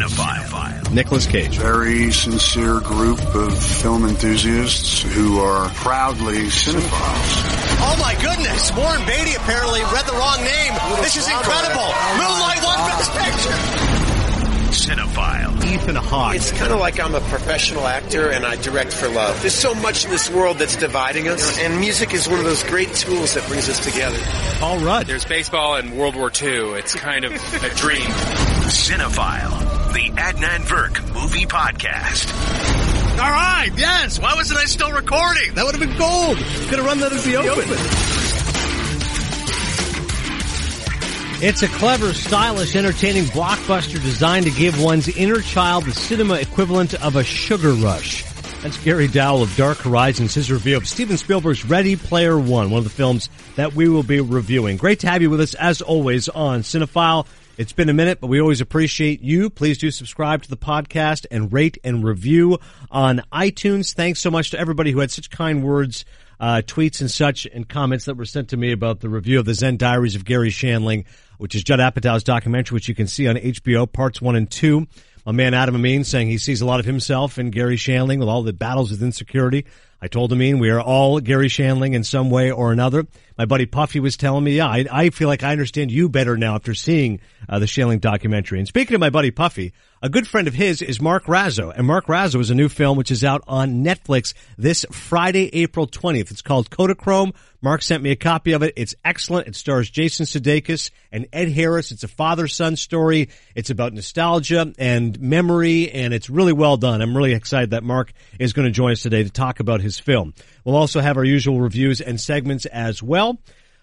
Cinephile. Nicolas Cage. Very sincere group of film enthusiasts who are proudly cinephiles. Oh my goodness! Warren Beatty apparently read the wrong name. This is incredible. Moonlight won Best Picture. Cinephile. Ethan Hawke. It's kind of like I'm a professional actor and I direct for love. There's so much in this world that's dividing us, and music is one of those great tools that brings us together. Paul Rudd. There's baseball and World War II. It's kind of a dream. Cinephile. The Adnan Virk Movie Podcast. All right, yes. Why wasn't I still recording? That would have been gold. Could have run that as the open. It's a clever, stylish, entertaining blockbuster designed to give one's inner child the cinema equivalent of a sugar rush. That's Gary Dowell of Dark Horizons, his review of Steven Spielberg's Ready Player One, one of the films that we will be reviewing. Great to have you with us, as always, on Cinephile. It's been a minute, but we always appreciate you. Please do subscribe to the podcast and rate and review on iTunes. Thanks so much to everybody who had such kind words, uh, tweets and such, and comments that were sent to me about the review of the Zen Diaries of Garry Shandling, which is Judd Apatow's documentary, which you can see on HBO, parts one and two. My man Adam Amin saying he sees a lot of himself in Garry Shandling with all the battles with insecurity. I told Amin we are all Garry Shandling in some way or another. My buddy Puffy was telling me, yeah, I, I feel like I understand you better now after seeing uh, the Shandling documentary. And speaking of my buddy Puffy, a good friend of his is Mark Raso, and Mark Raso is a new film which is out on Netflix this Friday, April 20th. It's called Kodachrome. Mark sent me a copy of it. It's excellent. It stars Jason Sudeikis and Ed Harris. It's a father-son story. It's about nostalgia and memory, and it's really well done. I'm really excited that Mark is going to join us today to talk about his film. We'll also have our usual reviews and segments as well.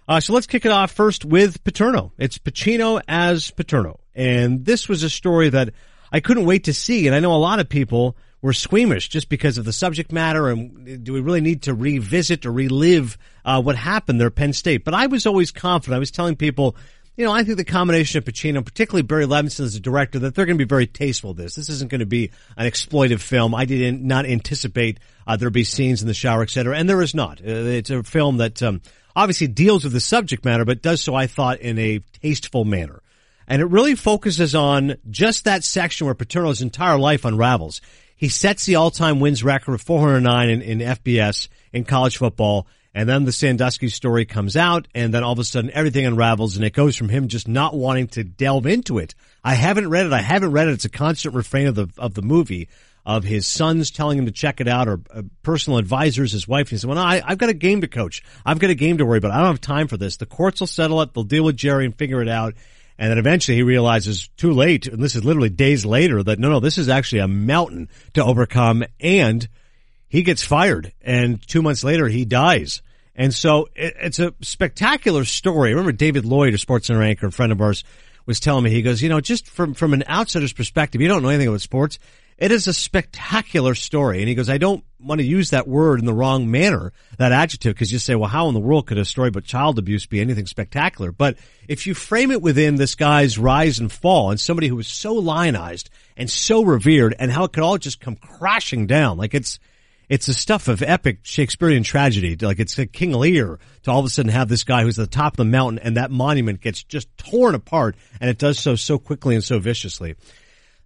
Uh, so let's kick it off first with Paterno. It's Pacino as Paterno. And this was a story that I couldn't wait to see. And I know a lot of people were squeamish just because of the subject matter. And do we really need to revisit or relive uh, what happened there at Penn State? But I was always confident. I was telling people, you know, I think the combination of Pacino, particularly Barry Levinson as a director, that they're going to be very tasteful this. This isn't going to be an exploitive film. I did not anticipate uh, there'd be scenes in the shower, et cetera. And there is not. Uh, it's a film that um, obviously deals with the subject matter, but does so, I thought, in a tasteful manner. And it really focuses on just that section where Paterno's entire life unravels. He sets the all-time wins record of 409 in, in FBS in college football. And then the Sandusky story comes out and then all of a sudden everything unravels and it goes from him just not wanting to delve into it. I haven't read it. I haven't read it. It's a constant refrain of the, of the movie of his sons telling him to check it out or uh, personal advisors, his wife. He said, well, I, I've got a game to coach. I've got a game to worry about. I don't have time for this. The courts will settle it. They'll deal with Jerry and figure it out. And then eventually he realizes too late, and this is literally days later, that no, no, this is actually a mountain to overcome. And he gets fired. And two months later, he dies. And so it, it's a spectacular story. I remember David Lloyd, a sports center anchor, a friend of ours, was telling me, he goes, you know, just from, from an outsider's perspective, you don't know anything about sports. It is a spectacular story. And he goes, I don't want to use that word in the wrong manner, that adjective, because you say, well, how in the world could a story about child abuse be anything spectacular? But if you frame it within this guy's rise and fall and somebody who was so lionized and so revered and how it could all just come crashing down, like it's, it's the stuff of epic Shakespearean tragedy. Like it's a King Lear to all of a sudden have this guy who's at the top of the mountain and that monument gets just torn apart and it does so so quickly and so viciously.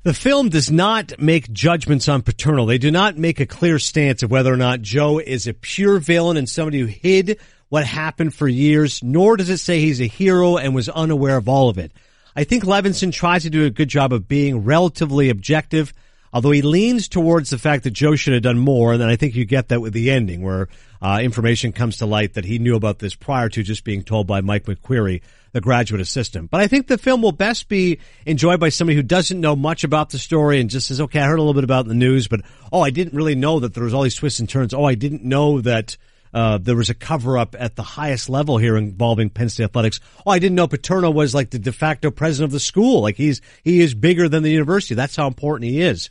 The film does not make judgments on Paterno. They do not make a clear stance of whether or not Joe is a pure villain and somebody who hid what happened for years, nor does it say he's a hero and was unaware of all of it. I think Levinson tries to do a good job of being relatively objective, although he leans towards the fact that Joe should have done more, and then I think you get that with the ending where uh, information comes to light that he knew about this prior to just being told by Mike McQueary the graduate assistant. But I think the film will best be enjoyed by somebody who doesn't know much about the story and just says, okay, I heard a little bit about the news, but oh, I didn't really know that there was all these twists and turns. Oh, I didn't know that uh, there was a cover up at the highest level here involving Penn State athletics. Oh, I didn't know Paterno was like the de facto president of the school. Like he's, he is bigger than the university. That's how important he is.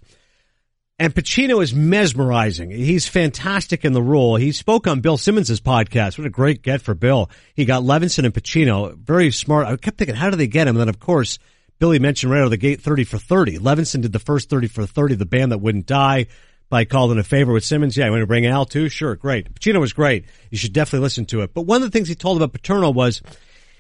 And Pacino is mesmerizing. He's fantastic in the role. He spoke on Bill Simmons' podcast. What a great get for Bill. He got Levinson and Pacino. Very smart. I kept thinking, how do they get him? And then, of course, Billy mentioned right out of the gate 30 for 30. Levinson did the first 30 for 30, the band that wouldn't die. By calling a favor with Simmons. Yeah, you want to bring Al too? Sure, great. Pacino was great. You should definitely listen to it. But one of the things he told about Paterno was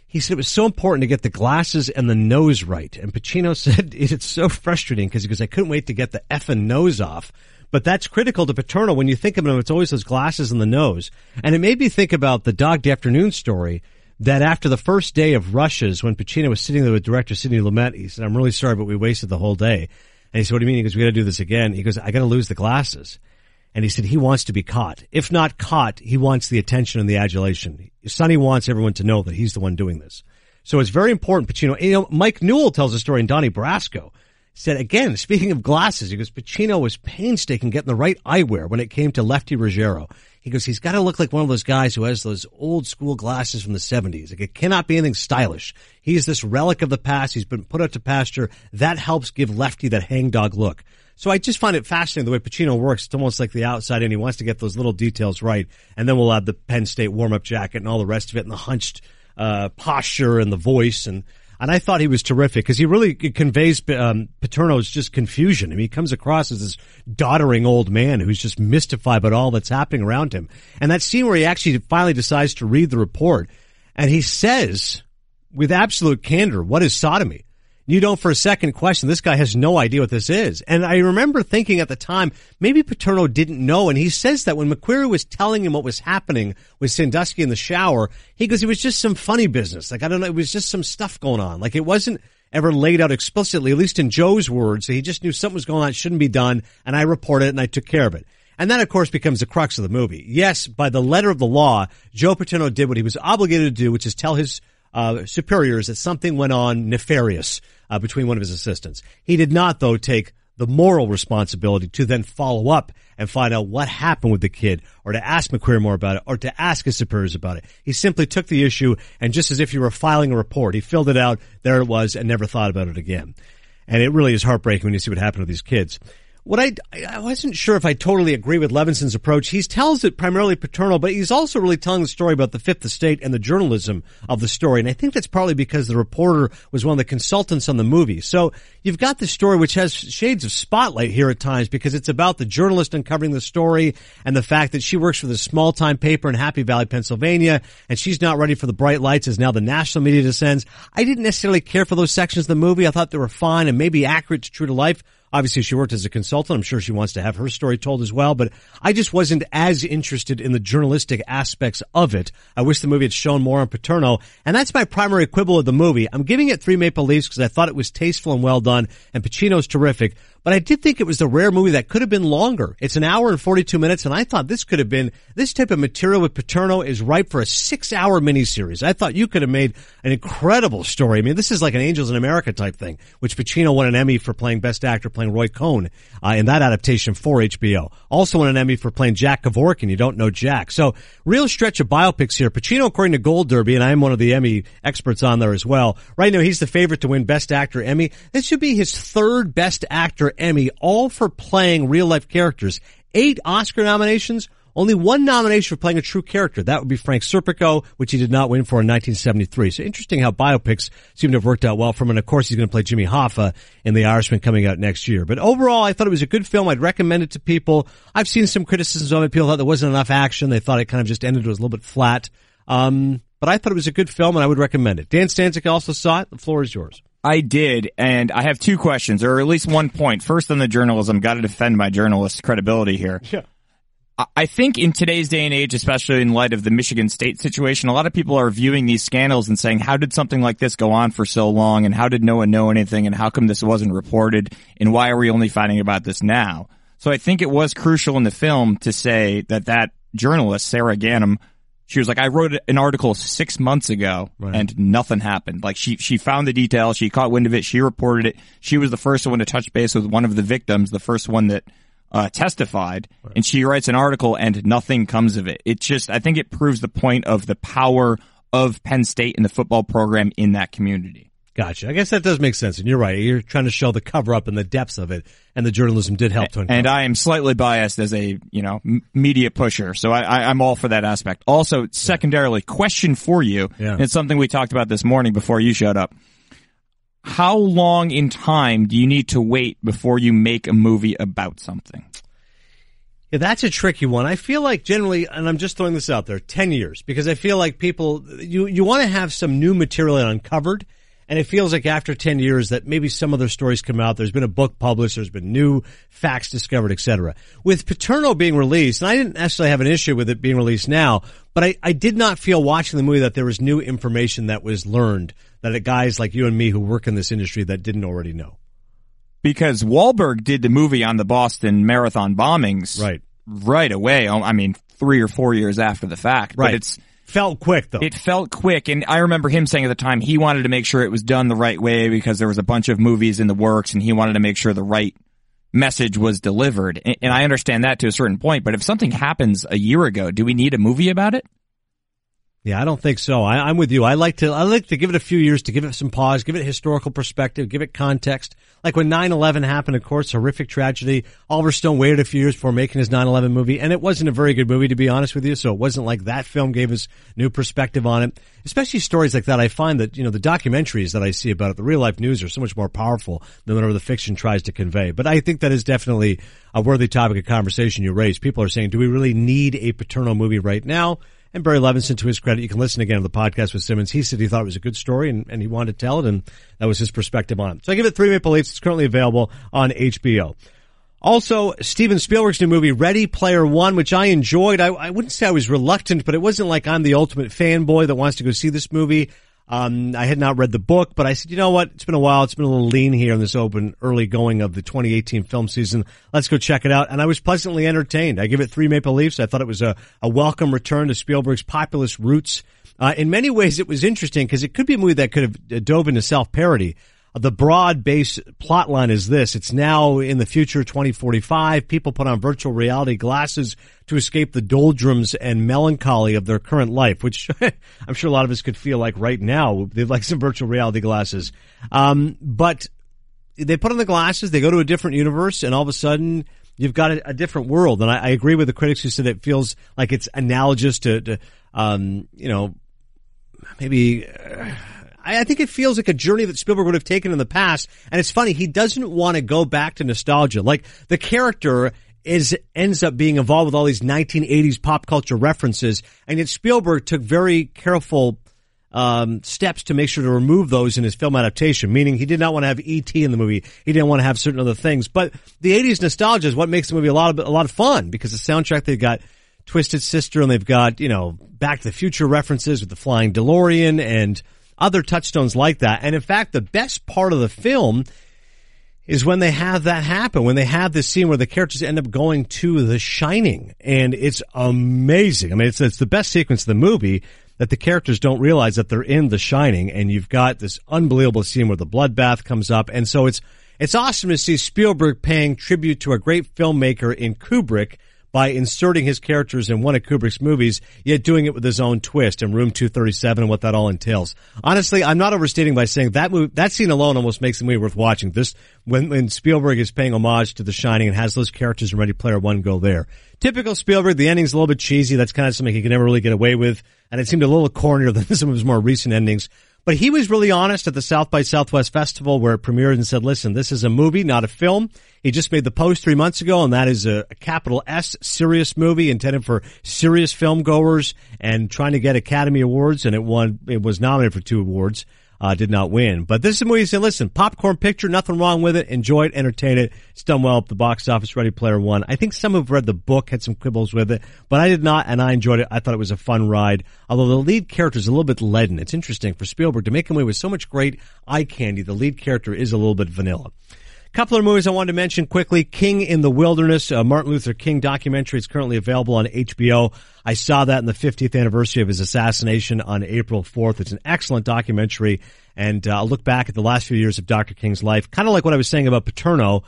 he said it was so important to get the glasses and the nose right. And Pacino said it's so frustrating because he goes, I couldn't wait to get the effing nose off. But that's critical to Paterno. When you think of him, it's always those glasses and the nose. And it made me think about the Dog Day Afternoon story that after the first day of rushes, when Pacino was sitting there with director Sidney Lumet, he said, I'm really sorry, but we wasted the whole day. And he said, what do you mean? He goes, we gotta do this again. He goes, I gotta lose the glasses. And he said he wants to be caught. If not caught, he wants the attention and the adulation. Sonny wants everyone to know that he's the one doing this. So it's very important, Pacino. You know, Mike Newell tells a story in Donnie Brasco said again, speaking of glasses, he goes, Pacino was painstaking getting the right eyewear when it came to Lefty Ruggiero. He goes, he's got to look like one of those guys who has those old school glasses from the 70s. Like it cannot be anything stylish. He's this relic of the past. He's been put out to pasture. That helps give Lefty that hangdog look. So I just find it fascinating the way Pacino works. It's almost like the outside and he wants to get those little details right. And then we'll have the Penn State warm up jacket and all the rest of it and the hunched, uh, posture and the voice and and I thought he was terrific because he really conveys um, Paterno's just confusion. I mean, he comes across as this doddering old man who's just mystified by all that's happening around him. And that scene where he actually finally decides to read the report and he says with absolute candor, what is sodomy? You don't for a second question, this guy has no idea what this is. And I remember thinking at the time, maybe Paterno didn't know. And he says that when McQueary was telling him what was happening with Sandusky in the shower, he goes, it was just some funny business. Like, I don't know, it was just some stuff going on. Like, it wasn't ever laid out explicitly, at least in Joe's words. He just knew something was going on, it shouldn't be done. And I reported it and I took care of it. And that, of course, becomes the crux of the movie. Yes, by the letter of the law, Joe Paterno did what he was obligated to do, which is tell his uh, superiors that something went on nefarious uh, between one of his assistants. He did not, though, take the moral responsibility to then follow up and find out what happened with the kid or to ask McQueary more about it or to ask his superiors about it. He simply took the issue and just as if you were filing a report, he filled it out, there it was, and never thought about it again. And it really is heartbreaking when you see what happened to these kids. What I, I wasn't sure if I totally agree with Levinson's approach. He tells it primarily Paterno, but he's also really telling the story about the fifth estate and the journalism of the story. And I think that's partly because the reporter was one of the consultants on the movie. So you've got the story which has shades of spotlight here at times because it's about the journalist uncovering the story and the fact that she works for this small time paper in Happy Valley, Pennsylvania, and she's not ready for the bright lights as now the national media descends. I didn't necessarily care for those sections of the movie. I thought they were fine and maybe accurate to true to life. Obviously, she worked as a consultant. I'm sure she wants to have her story told as well, but I just wasn't as interested in the journalistic aspects of it. I wish the movie had shown more on Paterno, and that's my primary quibble of the movie. I'm giving it three Maple Leafs because I thought it was tasteful and well done, and Pacino's terrific, but I did think it was a rare movie that could have been longer. It's an hour and 42 minutes, and I thought this could have been, this type of material with Paterno is ripe for a six hour miniseries. I thought you could have made an incredible story. I mean, this is like an Angels in America type thing, which Pacino won an Emmy for playing Best Actor, playing Roy Cohn, uh, in that adaptation for HBO. Also won an Emmy for playing Jack Kevorkian. You don't know Jack. So, real stretch of biopics here. Pacino, according to Gold Derby, and I'm one of the Emmy experts on there as well. Right now, he's the favorite to win Best Actor Emmy. This should be his third Best Actor Emmy, all for playing real life characters. Eight Oscar nominations, only one nomination for playing a true character. That would be Frank Serpico, which he did not win for in 1973. So interesting how biopics seem to have worked out well for him. And of course, he's going to play Jimmy Hoffa in The Irishman coming out next year. But overall, I thought it was a good film. I'd recommend it to people. I've seen some criticisms of it. People thought there wasn't enough action. They thought it kind of just ended. It was a little bit flat. Um, but I thought it was a good film and I would recommend it. Dan Stanzik also saw it. The floor is yours. I did, and I have two questions, or at least one point. First on the journalism, got to defend my journalist credibility here. Yeah. I think in today's day and age, especially in light of the Michigan State situation, a lot of people are viewing these scandals and saying, how did something like this go on for so long? And how did no one know anything? And how come this wasn't reported? And why are we only finding about this now? So I think it was crucial in the film to say that that journalist, Sarah Ganim, she was like, I wrote an article six months ago Right. and nothing happened. Like she, she found the details. She caught wind of it. She reported it. She was the first one to touch base with one of the victims, the first one that uh, testified and she writes an article and nothing comes of it. It just, I think it proves the point of the power of Penn State and the football program in that community. Gotcha. I guess that does make sense. And you're right. You're trying to show the cover up and the depths of it. And the journalism did help to uncover. And I am slightly biased as a, you know, m- media pusher. So I, I, I'm all for that aspect. Also, secondarily, question for you. Yeah. And it's something we talked about this morning before you showed up. How long in time do you need to wait before you make a movie about something? Yeah, that's a tricky one. I feel like generally, and I'm just throwing this out there, 10 years, because I feel like people, you, you want to have some new material uncovered. And it feels like after 10 years that maybe some other stories come out. There's been a book published. There's been new facts discovered, etc. With Paterno being released, and I didn't necessarily have an issue with it being released now, but I, I did not feel watching the movie that there was new information that was learned that guys like you and me who work in this industry that didn't already know because Wahlberg did the movie on the Boston Marathon bombings right right away. I mean, three or four years after the fact. Right. But it's felt quick though. It felt quick, and I remember him saying at the time he wanted to make sure it was done the right way because there was a bunch of movies in the works, and he wanted to make sure the right message was delivered. And I understand that to a certain point, but if something happens a year ago, do we need a movie about it? Yeah, I don't think so. I, am with you. I like to, I like to give it a few years to give it some pause, give it historical perspective, give it context. Like when 9-11 happened, of course, horrific tragedy. Oliver Stone waited a few years before making his 9-11 movie, and it wasn't a very good movie, to be honest with you. So it wasn't like that film gave us new perspective on it. Especially stories like that, I find that, you know, the documentaries that I see about it, the real life news are so much more powerful than whatever the fiction tries to convey. But I think that is definitely a worthy topic of conversation you raised. People are saying, do we really need a Paterno movie right now? And Barry Levinson, to his credit, you can listen again to the podcast with Simmons. He said he thought it was a good story and, and he wanted to tell it, and that was his perspective on it. So I give it three Maple Leafs. It's currently available on HBO. Also, Steven Spielberg's new movie, Ready Player One, which I enjoyed. I, I wouldn't say I was reluctant, but it wasn't like I'm the ultimate fanboy that wants to go see this movie. Um, I had not read the book, but I said, you know what? It's been a while. It's been a little lean here in this open early going of the 2018 film season. Let's go check it out. And I was pleasantly entertained. I give it three Maple Leafs. I thought it was a, a welcome return to Spielberg's populist roots. Uh, in many ways, it was interesting because it could be a movie that could have dove into self parody the broad base plot line is this. It's now in the future 2045. People put on virtual reality glasses to escape the doldrums and melancholy of their current life, which I'm sure a lot of us could feel like right now. They'd like some virtual reality glasses. Um, but they put on the glasses, they go to a different universe, and all of a sudden, you've got a, a different world. And I, I, agree with the critics who said it feels like it's analogous to, to um, you know, maybe. Uh, I think it feels like a journey that Spielberg would have taken in the past. And it's funny, he doesn't want to go back to nostalgia. Like the character is ends up being involved with all these 1980s pop culture references, and yet Spielberg took very careful um, steps to make sure to remove those in his film adaptation. Meaning, he did not want to have ET in the movie. He didn't want to have certain other things. But the 80s nostalgia is what makes the movie a lot of a lot of fun because the soundtrack they've got Twisted Sister and they've got you know Back to the Future references with the flying DeLorean and other touchstones like that. And in fact, the best part of the film is when they have that happen, when they have this scene where the characters end up going to The Shining. And it's amazing. I mean, it's, it's the best sequence of the movie that the characters don't realize that they're in The Shining. And you've got this unbelievable scene where the bloodbath comes up. And so it's, it's awesome to see Spielberg paying tribute to a great filmmaker in Kubrick by inserting his characters in one of Kubrick's movies, yet doing it with his own twist in Room 237 and what that all entails. Honestly, I'm not overstating by saying that movie, that scene alone almost makes the movie worth watching. This, when, when Spielberg is paying homage to The Shining and has those characters in Ready Player One go there. Typical Spielberg, the ending's a little bit cheesy. That's kind of something he could never really get away with. And it seemed a little cornier than some of his more recent endings. But he was really honest at the South by Southwest Festival where it premiered and said, listen, this is a movie, not a film. He just made the post three months ago and that is a, a capital S serious movie intended for serious film goers and trying to get Academy Awards and it won, it was nominated for two awards uh, did not win. But this is a movie you say, listen, popcorn picture, nothing wrong with it. Enjoy it, entertain it. It's done well at the box office. Ready Player One. I think some who've read the book, had some quibbles with it, but I did not, and I enjoyed it. I thought it was a fun ride. Although the lead character is a little bit leaden. It's interesting for Spielberg to make a movie with so much great eye candy. The lead character is a little bit vanilla. Couple of movies I wanted to mention quickly. King in the Wilderness, a Martin Luther King documentary. It's currently available on HBO. I saw that in the 50th anniversary of his assassination on April 4th. It's an excellent documentary. And uh, I'll look back at the last few years of Dr. King's life, kind of like what I was saying about Paterno.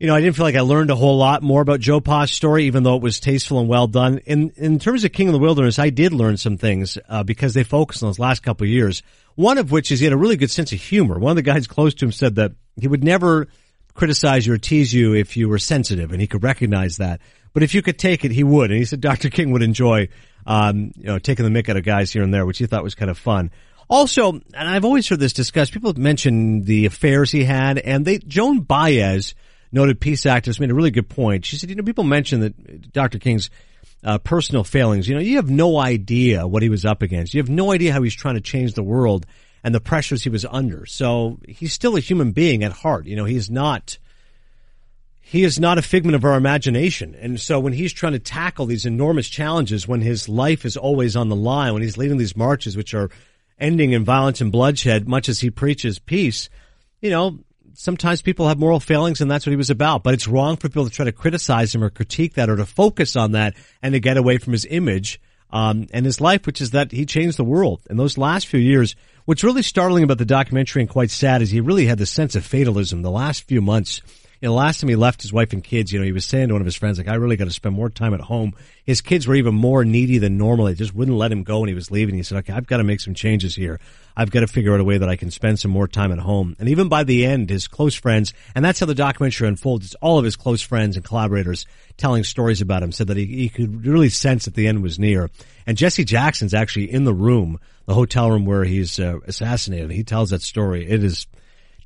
You know, I didn't feel like I learned a whole lot more about Joe Pa's story, even though it was tasteful and well done. In in terms of King of the Wilderness, I did learn some things uh, because they focused on those last couple of years. One of which is he had a really good sense of humor. One of the guys close to him said that he would never criticize you or tease you if you were sensitive, and he could recognize that. But if you could take it, he would. And he said Dr. King would enjoy, um, you know, taking the mick out of guys here and there, which he thought was kind of fun. Also, and I've always heard this discussed, people mention the affairs he had, and they, Joan Baez noted peace activist, made a really good point. She said, you know, people mention that Dr. King's uh, personal failings. You know, you have no idea what he was up against. You have no idea how he's trying to change the world and the pressures he was under. So he's still a human being at heart. You know, he's not he is not a figment of our imagination. And so when he's trying to tackle these enormous challenges, when his life is always on the line, when he's leading these marches, which are ending in violence and bloodshed, much as he preaches peace, you know, sometimes people have moral failings and that's what he was about. But it's wrong for people to try to criticize him or critique that or to focus on that and to get away from his image. Um, and his life, which is that he changed the world. In those last few years, what's really startling about the documentary and quite sad is he really had the sense of fatalism the last few months know, last time he left his wife and kids, you know, he was saying to one of his friends, like, I really got to spend more time at home. His kids were even more needy than normal. They just wouldn't let him go when he was leaving. He said, okay, I've got to make some changes here. I've got to figure out a way that I can spend some more time at home. And even by the end, his close friends, and that's how the documentary unfolds. It's all of his close friends and collaborators telling stories about him said that he, he could really sense that the end was near. And Jesse Jackson's actually in the room, the hotel room where he's uh, assassinated. He tells that story. It is,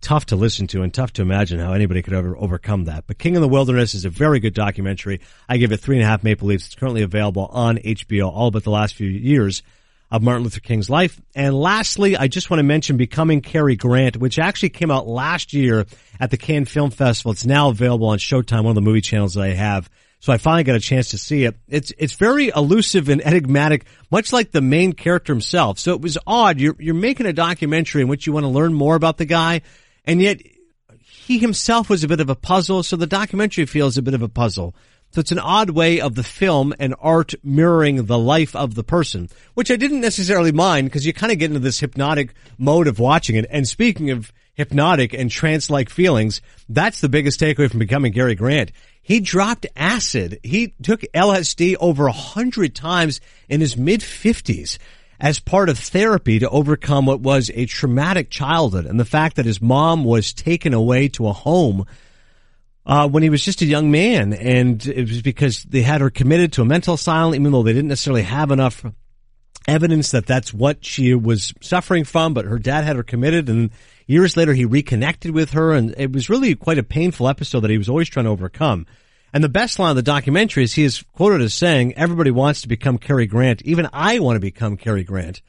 tough to listen to and tough to imagine how anybody could ever overcome that. But King in the Wilderness is a very good documentary. I give it three and a half Maple Leafs. It's currently available on HBO, all but the last few years of Martin Luther King's life. And lastly, I just want to mention Becoming Cary Grant, which actually came out last year at the Cannes Film Festival. It's now available on Showtime, one of the movie channels that I have. So I finally got a chance to see it. It's it's very elusive and enigmatic, much like the main character himself. So it was odd. You're you're making a documentary in which you want to learn more about the guy, and yet he himself was a bit of a puzzle, so the documentary feels a bit of a puzzle. So it's an odd way of the film and art mirroring the life of the person, which I didn't necessarily mind because you kind of get into this hypnotic mode of watching it. And speaking of hypnotic and trance-like feelings, that's the biggest takeaway from becoming Cary Grant. He dropped acid. He took LSD over a hundred times in his mid fifties as part of therapy to overcome what was a traumatic childhood and the fact that his mom was taken away to a home uh, when he was just a young man. And it was because they had her committed to a mental asylum, even though they didn't necessarily have enough evidence that that's what she was suffering from. But her dad had her committed and years later he reconnected with her. And it was really quite a painful episode that he was always trying to overcome. And the best line of the documentary is he is quoted as saying, everybody wants to become Cary Grant. Even I want to become Cary Grant.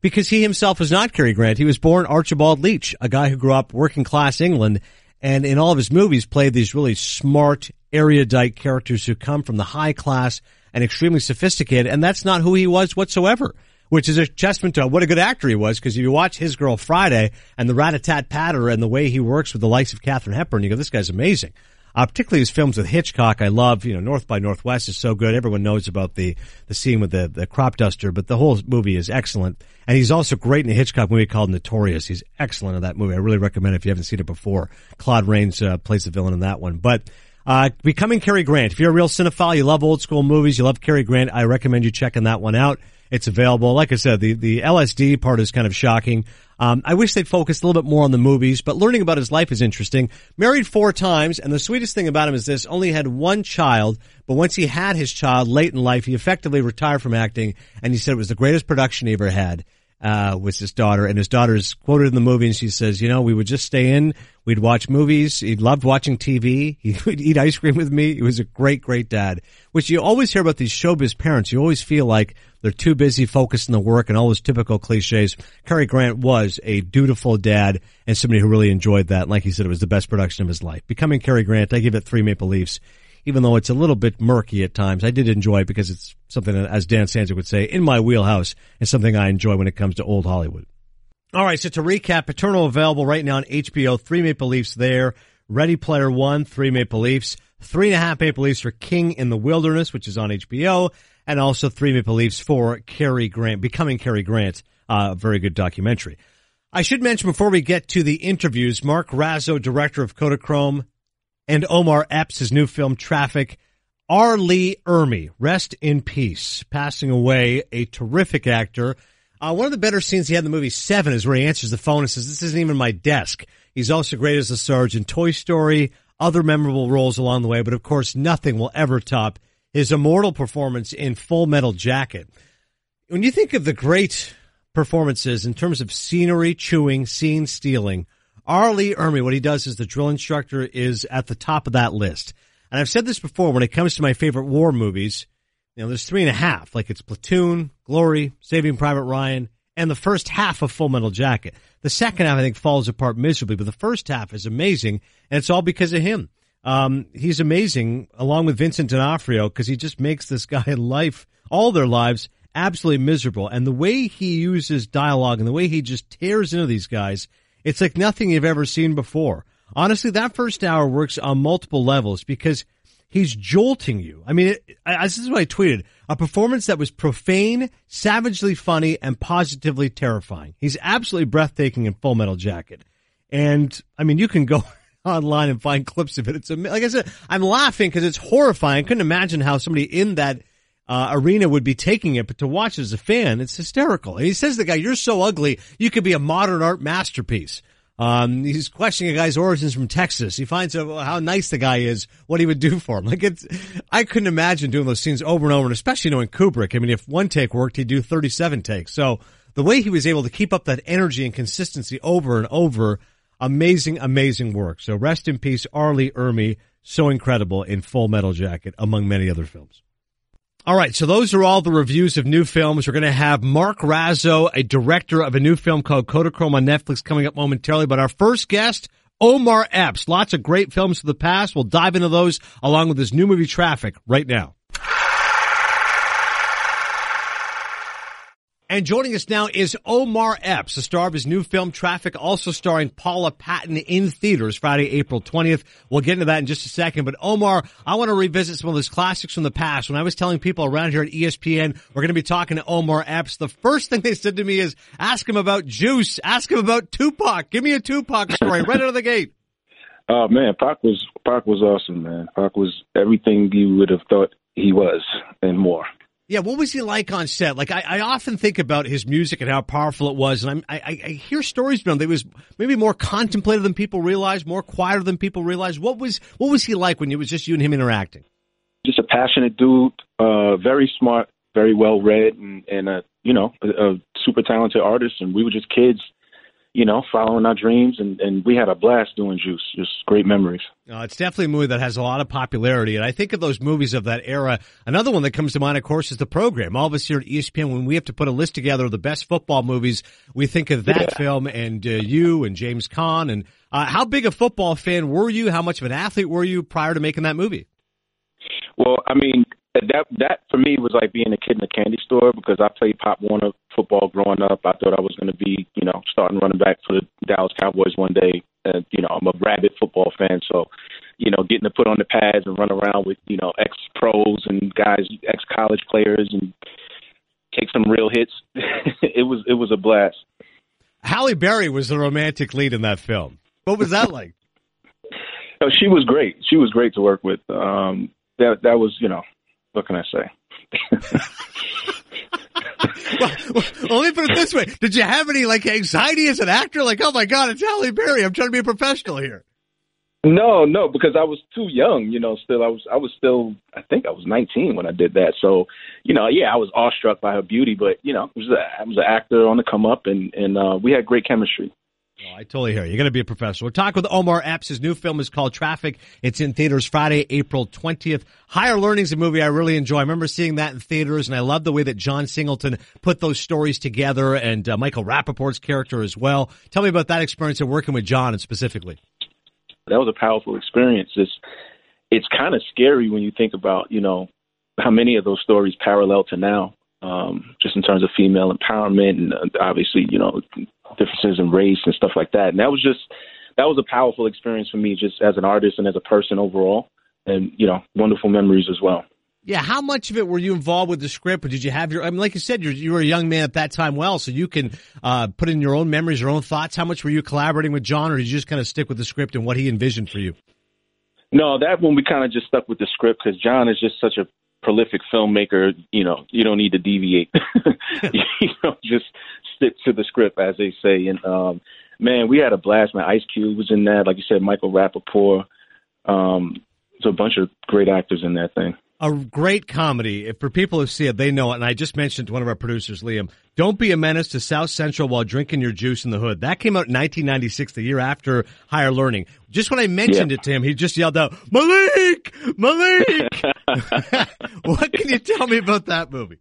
Because he himself was not Cary Grant. He was born Archibald Leach, a guy who grew up working class England and in all of his movies played these really smart, erudite characters who come from the high class and extremely sophisticated. And that's not who he was whatsoever which is a testament to what a good actor he was. Because if you watch His Girl Friday and the rat-a-tat patter and the way he works with the likes of Katharine Hepburn, you go, this guy's amazing uh, particularly his films with Hitchcock. I love, you know, North by Northwest is so good. Everyone knows about the, the scene with the, the crop duster, but the whole movie is excellent. And he's also great in a Hitchcock movie called Notorious. He's excellent in that movie. I really recommend it if you haven't seen it before. Claude Rains uh, plays the villain in that one. But uh, becoming Cary Grant. If you're a real cinephile, you love old school movies, you love Cary Grant, I recommend you checking that one out. It's available. Like I said, the, the LSD part is kind of shocking. Um, I wish they'd focused a little bit more on the movies, but learning about his life is interesting. Married four times, and the sweetest thing about him is this, only had one child, but once he had his child late in life, he effectively retired from acting, and he said it was the greatest production he ever had uh, with his daughter, and his daughter is quoted in the movie, and she says, "You know, we would just stay in, we'd watch movies. He loved watching TV. He would eat ice cream with me. He was a great, great dad." Which you always hear about these showbiz parents. You always feel like they're too busy focused on the work and all those typical cliches. Cary Grant was a dutiful dad and somebody who really enjoyed that. Like he said, it was the best production of his life. Becoming Cary Grant, I give it three Maple Leafs even though it's a little bit murky at times. I did enjoy it because it's something that, as Dan Sanzer would say, in my wheelhouse and something I enjoy when it comes to old Hollywood. All right, so to recap, Paterno available right now on HBO. Three Maple Leafs there. Ready Player One, three Maple Leafs. Three and a half Maple Leafs for King in the Wilderness, which is on HBO. And also three Maple Leafs for Cary Grant, Becoming Cary Grant, a uh, very good documentary. I should mention before we get to the interviews, Mark Raso, director of Kodachrome, and Omar Epps, his new film Traffic. R. Lee Ermey, rest in peace, passing away, a terrific actor. Uh, one of the better scenes he had in the movie Seven is where he answers the phone and says, this isn't even my desk. He's also great as a Sarge in Toy Story, other memorable roles along the way, but of course nothing will ever top his immortal performance in Full Metal Jacket. When you think of the great performances in terms of scenery chewing, scene stealing, R. Lee Ermey, what he does as the drill instructor is at the top of that list. And I've said this before when it comes to my favorite war movies, you know, there's three and a half. Like it's Platoon, Glory, Saving Private Ryan, and the first half of Full Metal Jacket. The second half, I think, falls apart miserably, but the first half is amazing, and it's all because of him. Um, he's amazing, along with Vincent D'Onofrio, because he just makes this guy life, all their lives, absolutely miserable. And the way he uses dialogue and the way he just tears into these guys, it's like nothing you've ever seen before. Honestly, that first hour works on multiple levels because he's jolting you. I mean, it, I, this is what I tweeted. A performance that was profane, savagely funny, and positively terrifying. He's absolutely breathtaking in Full Metal Jacket. And, I mean, you can go online and find clips of it. It's, like I said, I'm laughing because it's horrifying. I couldn't imagine how somebody in that uh, arena would be taking it, but to watch as a fan, it's hysterical. And he says to the guy, you're so ugly, you could be a modern art masterpiece. Um, he's questioning a guy's origins from Texas. He finds out how nice the guy is, what he would do for him. Like it's, I couldn't imagine doing those scenes over and over, and especially knowing Kubrick. I mean, if one take worked, he'd do 37 takes. So the way he was able to keep up that energy and consistency over and over, amazing, amazing work. So rest in peace, R. Lee Ermey, so incredible in Full Metal Jacket, among many other films. All right, so those are all the reviews of new films. We're going to have Mark Raso, a director of a new film called Kodachrome on Netflix, coming up momentarily. But our first guest, Omar Epps. Lots of great films of the past. We'll dive into those along with his new movie Traffic right now. And joining us now is Omar Epps, the star of his new film Traffic, also starring Paula Patton in theaters Friday, April 20th. We'll get into that in just a second. But Omar, I want to revisit some of those classics from the past. When I was telling people around here at ESPN, we're going to be talking to Omar Epps. The first thing they said to me is, ask him about Juice. Ask him about Tupac. Give me a Tupac story right out of the gate. Oh man, Pac was Pac was awesome, man. Pac was everything you would have thought he was and more. Yeah, what was he like on set? Like, I, I often think about his music and how powerful it was, and I'm, I, I hear stories from him that he was maybe more contemplative than people realize, more quieter than people realize. What was what was he like when it was just you and him interacting? Just a passionate dude, uh, very smart, very well read, and, and a you know a, a super talented artist. And we were just kids you know, following our dreams, and, and we had a blast doing Juice. Just great memories. Uh, it's definitely a movie that has a lot of popularity, and I think of those movies of that era. Another one that comes to mind, of course, is the program. All of us here at ESPN, when we have to put a list together of the best football movies, we think of that yeah. film and uh, you and James Caan. And uh, how big a football fan were you? How much of an athlete were you prior to making that movie? Well, I mean, that that for me was like being a kid in a candy store because I played Pop Warner football growing up. I thought I was going to be, you know, starting running back for the Dallas Cowboys one day. And you know, I'm a rabid football fan, so you know, getting to put on the pads and run around with you know ex pros and guys, ex college players, and take some real hits. it was it was a blast. Halle Berry was the romantic lead in that film. What was that like? oh, she was great. She was great to work with. Um, that that was you know what can I say? well, well, let me put it this way: Did you have any like anxiety as an actor? Like, oh my god, it's Halle Berry. I'm trying to be a professional here. No, no, because I was too young. You know, still I was I was still I think I was 19 when I did that. So, you know, yeah, I was awestruck by her beauty, but you know, I was, a, I was an actor on the come up, and and uh, we had great chemistry. Oh, I totally hear you. You're going to be a professional. We're talking with Omar Epps. His new film is called Traffic. It's in theaters Friday, April 20th. Higher Learning's a movie I really enjoy. I remember seeing that in theaters, and I love the way that John Singleton put those stories together, and uh, Michael Rapaport's character as well. Tell me about that experience of working with John and specifically. That was a powerful experience. It's it's kind of scary when you think about you know how many of those stories parallel to now um, just in terms of female empowerment and uh, obviously, you know, differences in race and stuff like that. And that was just that was a powerful experience for me, just as an artist and as a person overall, and you know, wonderful memories as well. Yeah, how much of it were you involved with the script, or did you have your? I mean, like you said, you're, you were a young man at that time, well, so you can uh, put in your own memories, your own thoughts. How much were you collaborating with John, or did you just kind of stick with the script and what he envisioned for you? No, that one we kind of just stuck with the script because John is just such a prolific filmmaker, you know, you don't need to deviate. you know, just stick to the script, as they say. And um, man, we had a blast. Man, Ice Cube was in that. Like you said, Michael Rapaport. Um, there's a bunch of great actors in that thing. A great comedy. If for people who see it, they know it. And I just mentioned to one of our producers, Liam, don't be a menace to South Central while drinking your juice in the hood. That came out in 1996, the year after Higher Learning. Just when I mentioned Yeah. it to him, he just yelled out, Malik! Malik! what can you tell me about that movie?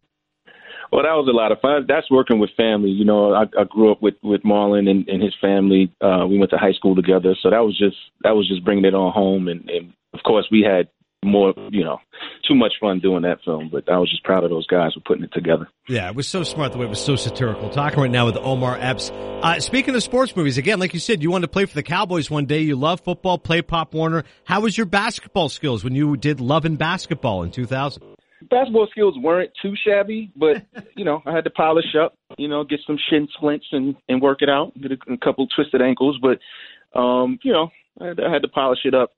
Well, that was a lot of fun. That's working with family. You know, I, I grew up with with Marlon and, and his family. Uh, we went to high school together, so that was just that was just bringing it on home. And, and of course, we had more, you know, too much fun doing that film. But I was just proud of those guys for putting it together. Yeah, it was so smart the way it was so satirical. Talking right now with Omar Epps. Uh, speaking of sports movies, again, like you said, you wanted to play for the Cowboys one day. You love football, play Pop Warner. How was your basketball skills when you did Love and Basketball in 2000? Basketball skills weren't too shabby, but you know, I had to polish up. You know, get some shin splints and and work it out. Get a, a couple twisted ankles, but um, you know, I had, I had to polish it up,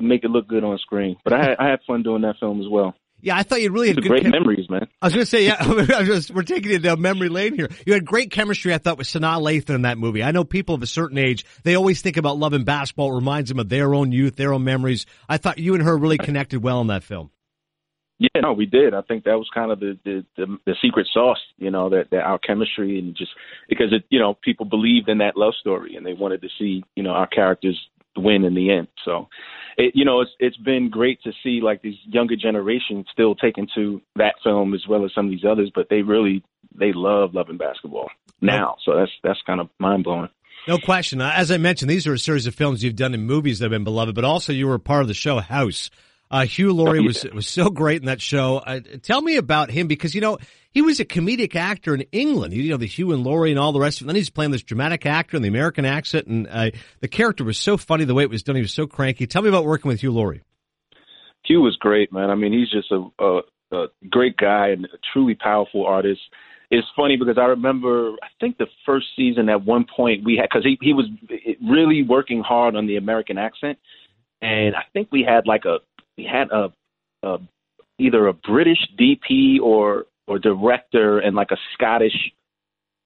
make it look good on screen. But I had, I had fun doing that film as well. Yeah, I thought you really had good great chem- memories, man. I was going to say, yeah, I was just, we're taking it down memory lane here. You had great chemistry, I thought, with Sanaa Lathan in that movie. I know people of a certain age, they always think about love and basketball. It reminds them of their own youth, their own memories. I thought you and her really connected well in that film. Yeah, no, we did. I think that was kind of the the, the, the secret sauce, you know, that, that our chemistry and just because it, you know, people believed in that love story and they wanted to see, you know, our characters win in the end. So, it, you know, it's it's been great to see like these younger generations still taking to that film as well as some of these others, but they really they love loving basketball now. So that's that's kind of mind blowing. No question. As I mentioned, these are a series of films you've done in movies that have been beloved, but also you were part of the show House. Uh, Hugh Laurie was was so great in that show. Uh, tell me about him because you know he was a comedic actor in England. You know the Hugh and Laurie and all the rest of it. Then he's playing this dramatic actor in the American accent, and uh, the character was so funny the way it was done. He was so cranky. Tell me about working with Hugh Laurie. Hugh was great, man. I mean, he's just a, a, a great guy and a truly powerful artist. It's funny because I remember, I think the first season at one point we had, because he, he was really working hard on the American accent. And I think we had like a, we had a, a either a British DP or, or director and like a Scottish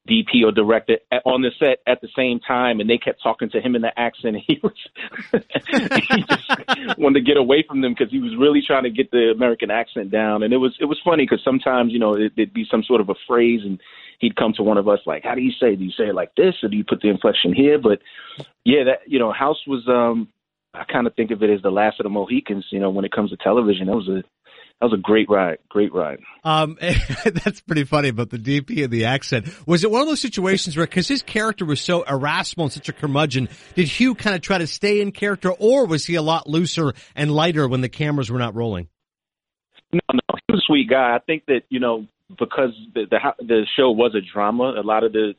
DP or director at, on the set at the same time, and they kept talking to him in the accent. He was he just wanted to get away from them because he was really trying to get the American accent down. And it was it was funny because sometimes you know it, it'd be some sort of a phrase, and he'd come to one of us like, "How do you say? Do you say it like this, or do you put the inflection here?" But yeah, that you know, House was. um I kind of think of it as the last of the Mohicans. You know, when it comes to television, that was a that was a great ride, great ride. Um, that's pretty funny about the DP and the accent. Was it one of those situations where, because his character was so irascible and such a curmudgeon, did Hugh kind of try to stay in character, or was he a lot looser and lighter when the cameras were not rolling? No, no, he was a sweet guy. I think that you know because the the, the show was a drama, a lot of the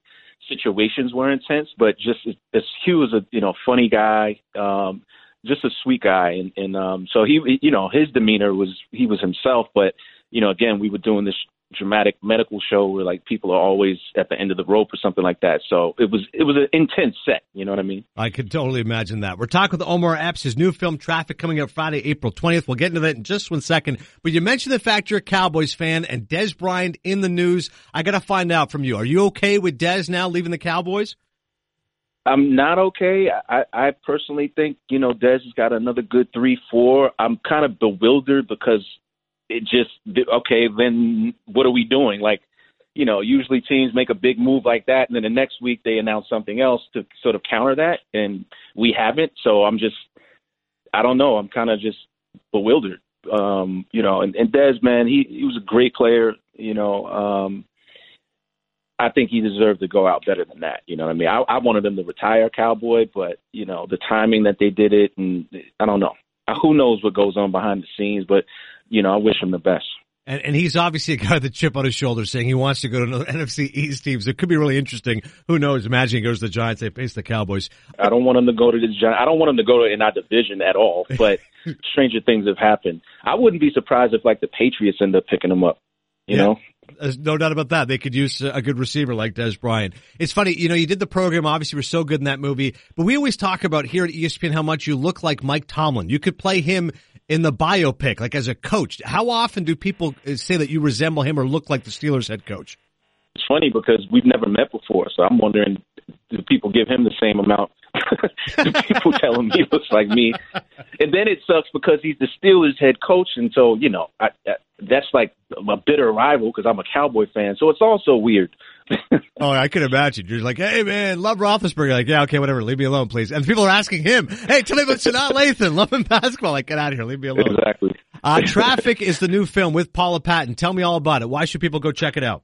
situations were intense, but just as Hugh was a you know funny guy. Um, just a sweet guy and, and um so he you know his demeanor was he was himself but you know again we were doing this dramatic medical show where like people are always at the end of the rope or something like that so it was it was an intense set you know what i mean I could totally imagine that. We're talking with Omar Epps, his new film Traffic coming out Friday, April 20th. We'll get into that in just one second. But you mentioned the fact you're a Cowboys fan and Dez Bryant in the news. I got to find out from you. Are you okay with Dez now leaving the Cowboys? I'm not okay. I, I personally think, you know, Dez has got another good three, four. I'm kind of bewildered because it just, okay, then what are we doing? Like, you know, usually teams make a big move like that, and then the next week they announce something else to sort of counter that, and we haven't. So I'm just, I don't know. I'm kind of just bewildered. Um, you know, and, and Dez, man, he, he was a great player, you know, um, I think he deserved to go out better than that. You know what I mean? I, I wanted him to retire Cowboy, but you know the timing that they did it, and I don't know. Uh, who knows what goes on behind the scenes? But you know, I wish him the best. And, and he's obviously a guy with a chip on his shoulder saying he wants to go to another NFC East team. So it could be really interesting. Who knows? Imagine he goes to the Giants, they face the Cowboys. I don't want him to go to the Giants. I don't want him to go to in our division at all. But stranger things have happened. I wouldn't be surprised if like the Patriots end up picking him up. You Yeah. know, There's no doubt about that. They could use a good receiver like Dez Bryant. It's funny, you know, you did the program. Obviously, we're so good in that movie, but we always talk about here at ESPN how much you look like Mike Tomlin. You could play him in the biopic, like as a coach. How often do people uh, say that you resemble him or look like the Steelers head coach? it's funny because we've never met before, so I'm wondering do people give him the same amount people telling me it looks like me. And then it sucks because he's the Steelers head coach, and so you know I, I, that's like a bitter rival because I'm a Cowboy fan. So it's also weird. oh, I can imagine. You're like, hey man, love Roethlisberger. Like, yeah, okay, whatever. Leave me alone, please. And people are asking him, hey, tell me about Sanaa Lathan. Love him basketball. Like, get out of here. Leave me alone. Exactly. Uh, Traffic is the new film with Paula Patton. Tell me all about it. Why should people go check it out?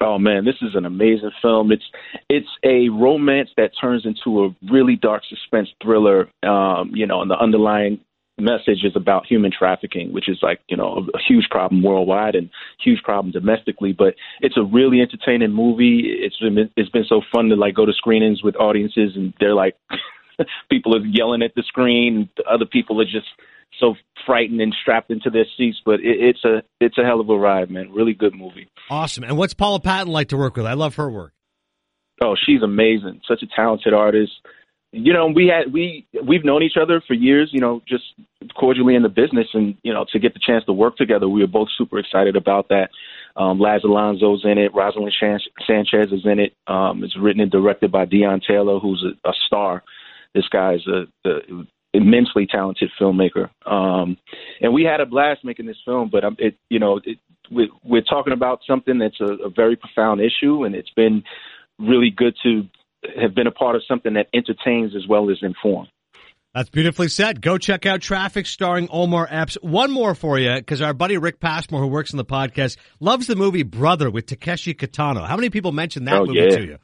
Oh man, this is an amazing film. It's it's a romance that turns into a really dark suspense thriller. Um, you know, and the underlying message is about human trafficking, which is like you know a, a huge problem worldwide and huge problem domestically. But it's a really entertaining movie. It's been it's been so fun to like go to screenings with audiences and they're like people are yelling at the screen. Other people are just so frightened and strapped into their seats. But it, it's a it's a hell of a ride, man. Really good movie. Awesome. And what's Paula Patton like to work with? I love her work. Oh, she's amazing. Such a talented artist. You know, we had we we've known each other for years. You know, just cordially in the business, and you know, to get the chance to work together, we were both super excited about that. Um, Laz Alonso's in it. Roselyn Sanchez is in it. Um, it's written and directed by Deon Taylor, who's a, a star. This guy's a, a immensely talented filmmaker. Um, and we had a blast making this film, but um, it, you know, it, we, we're talking about something that's a, a very profound issue, and it's been really good to have been a part of something that entertains as well as informs. That's beautifully said. Go check out Traffik starring Omar Epps. One more for you, because our buddy Rick Passmore, who works on the podcast, loves the movie Brother with Takeshi Kitano. How many people mentioned that oh, movie yeah. to you?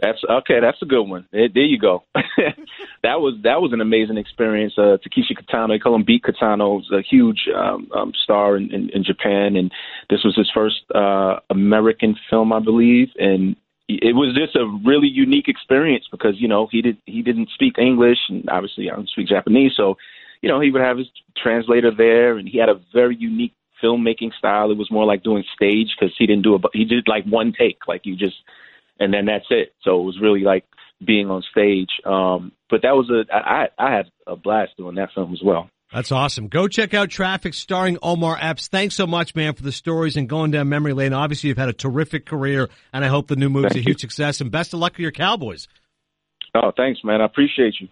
That's okay. That's a good one. There, there you go. that was that was an amazing experience. Uh, Takeshi Kitano, they call him Beat Kitano, is a huge um, um, star in, in, in Japan, and this was his first uh, American film, I believe, and it was just a really unique experience because you know he did he didn't speak English, and obviously I don't speak Japanese, so you know he would have his translator there, and he had a very unique filmmaking style. It was more like doing stage because he didn't do a he did like one take, like you just and then that's it. So it was really like being on stage. Um, but that was a I I had a blast doing that film as well. That's awesome. Go check out Traffik starring Omar Epps. Thanks so much, man, for the stories and going down memory lane. Obviously, you've had a terrific career, and I hope the new movie's Thank a huge you. success. And best of luck with your Cowboys. Oh, thanks, man. I appreciate you.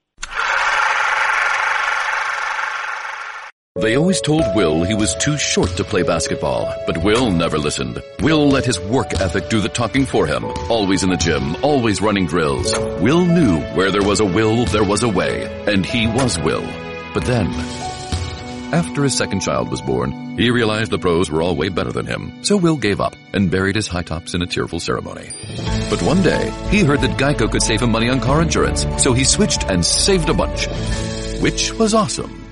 They always told Will he was too short to play basketball, but Will never listened. Will let his work ethic do the talking for him. Always in the gym, always running drills. Will knew where there was a will, there was a way, and he was Will. But then, after his second child was born, he realized the pros were all way better than him, so Will gave up and buried his high tops in a tearful ceremony. But one day, he heard that Geico could save him money on car insurance, so he switched and saved a bunch. Which was awesome.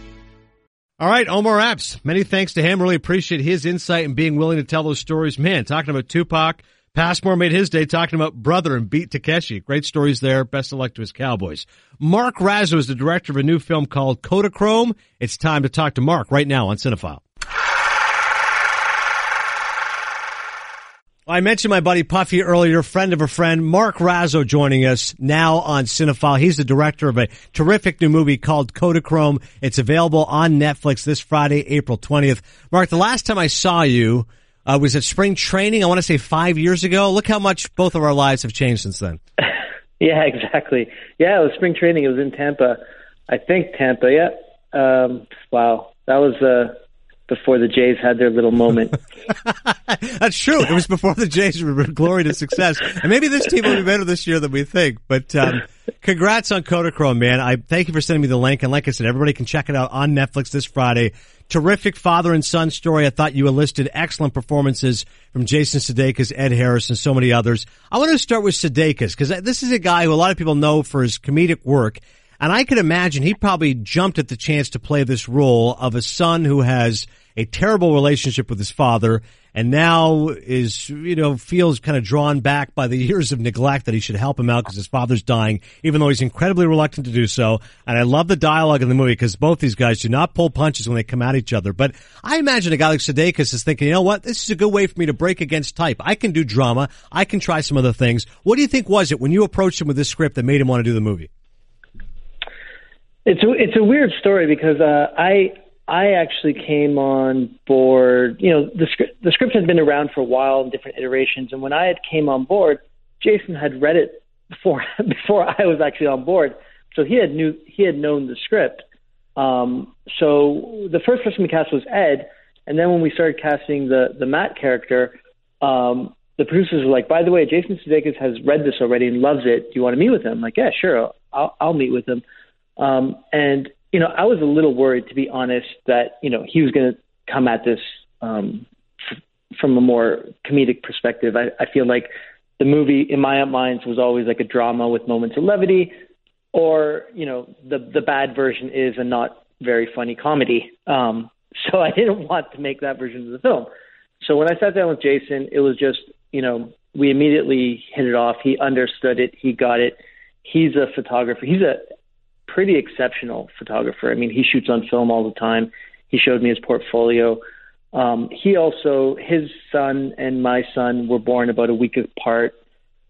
All right, Omar Epps. Many thanks to him. Really appreciate his insight and being willing to tell those stories. Man, talking about Tupac, Passmore made his day talking about brother and beat Takeshi. Great stories there. Best of luck to his Cowboys. Mark Raso is the director of a new film called Kodachrome. It's time to talk to Mark right now on Cinephile. I mentioned my buddy Puffy earlier, friend of a friend, Mark Raso joining us now on Cinephile. He's the director of a terrific new movie called Kodachrome. It's available on Netflix this Friday, April 20th. Mark, the last time I saw you uh, was at spring training, I want to say five years ago. Look how much both of our lives have changed since then. Yeah, exactly. Yeah, it was spring training. It was in Tampa. I think Tampa, yeah. Um, wow. That was uh, before the Jays had their little moment. That's true. It was before the Jays were glory to success. And maybe this team will be better this year than we think. But um, congrats on Kodachrome, man. I thank you for sending me the link. And like I said, everybody can check it out on Netflix this Friday. Terrific father and son story. I thought you enlisted excellent performances from Jason Sudeikis, Ed Harris, and so many others. I want to start with Sudeikis because this is a guy who a lot of people know for his comedic work. And I could imagine he probably jumped at the chance to play this role of a son who has a terrible relationship with his father and now is, you know, feels kind of drawn back by the years of neglect that he should help him out because his father's dying, even though he's incredibly reluctant to do so. And I love the dialogue in the movie because both these guys do not pull punches when they come at each other. But I imagine a guy like Sudeikis is thinking, you know what? This is a good way for me to break against type. I can do drama. I can try some other things. What do you think was it when you approached him with this script that made him want to do the movie? It's a, it's a weird story because uh, I I actually came on board. You know, the script the script had been around for a while in different iterations, and when I had came on board, Jason had read it before before I was actually on board. So he had knew he had known the script. Um, so the first person we cast was Ed, and then when we started casting the the Matt character, um, the producers were like, "By the way, Jason Sudeikis has read this already and loves it. Do you want to meet with him?" I'm like, yeah, sure, I'll, I'll meet with him. Um, and you know, I was a little worried, to be honest, that you know he was going to come at this um, f- from a more comedic perspective. I, I feel like the movie, in my minds, was always like a drama with moments of levity, or you know, the the bad version is a not very funny comedy. Um, so I didn't want to make that version of the film. So when I sat down with Jason, it was just you know we immediately hit it off. He understood it. He got it. He's a photographer. He's a pretty exceptional photographer. I mean, he shoots on film all the time. He showed me his portfolio. Um, he also, his son and my son were born about a week apart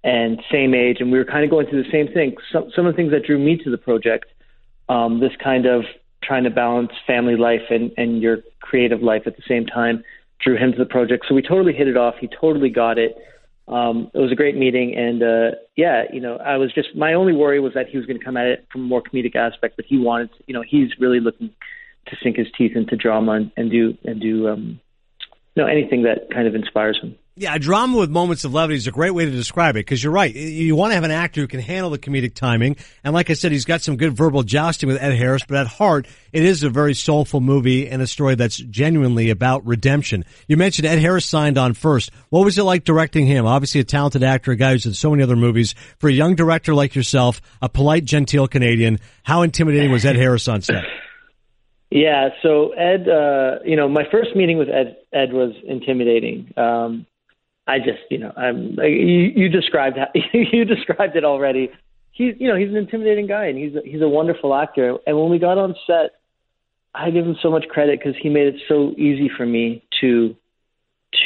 and same age, and we were kind of going through the same thing. Some, some of the things that drew me to the project, um, this kind of trying to balance family life and, and your creative life at the same time, drew him to the project. So we totally hit it off. He totally got it um, it was a great meeting, and uh, yeah, you know, I was just my only worry was that he was going to come at it from a more comedic aspect, but he wanted, to, you know, he's really looking to sink his teeth into drama and, and do and do, um, you know, anything that kind of inspires him. Yeah, drama with moments of levity is a great way to describe it because you're right. You want to have an actor who can handle the comedic timing. And like I said, he's got some good verbal jousting with Ed Harris, but at heart, it is a very soulful movie and a story that's genuinely about redemption. You mentioned Ed Harris signed on first. What was it like directing him? Obviously a talented actor, a guy who's in so many other movies. For a young director like yourself, a polite, genteel Canadian, how intimidating was Ed Harris on set? Yeah, so Ed, uh, you know, my first meeting with Ed, Ed was intimidating. Um, I just, you know, I'm you, you described you described it already. He's, you know, he's an intimidating guy, and he's a, he's a wonderful actor. And when we got on set, I give him so much credit because he made it so easy for me to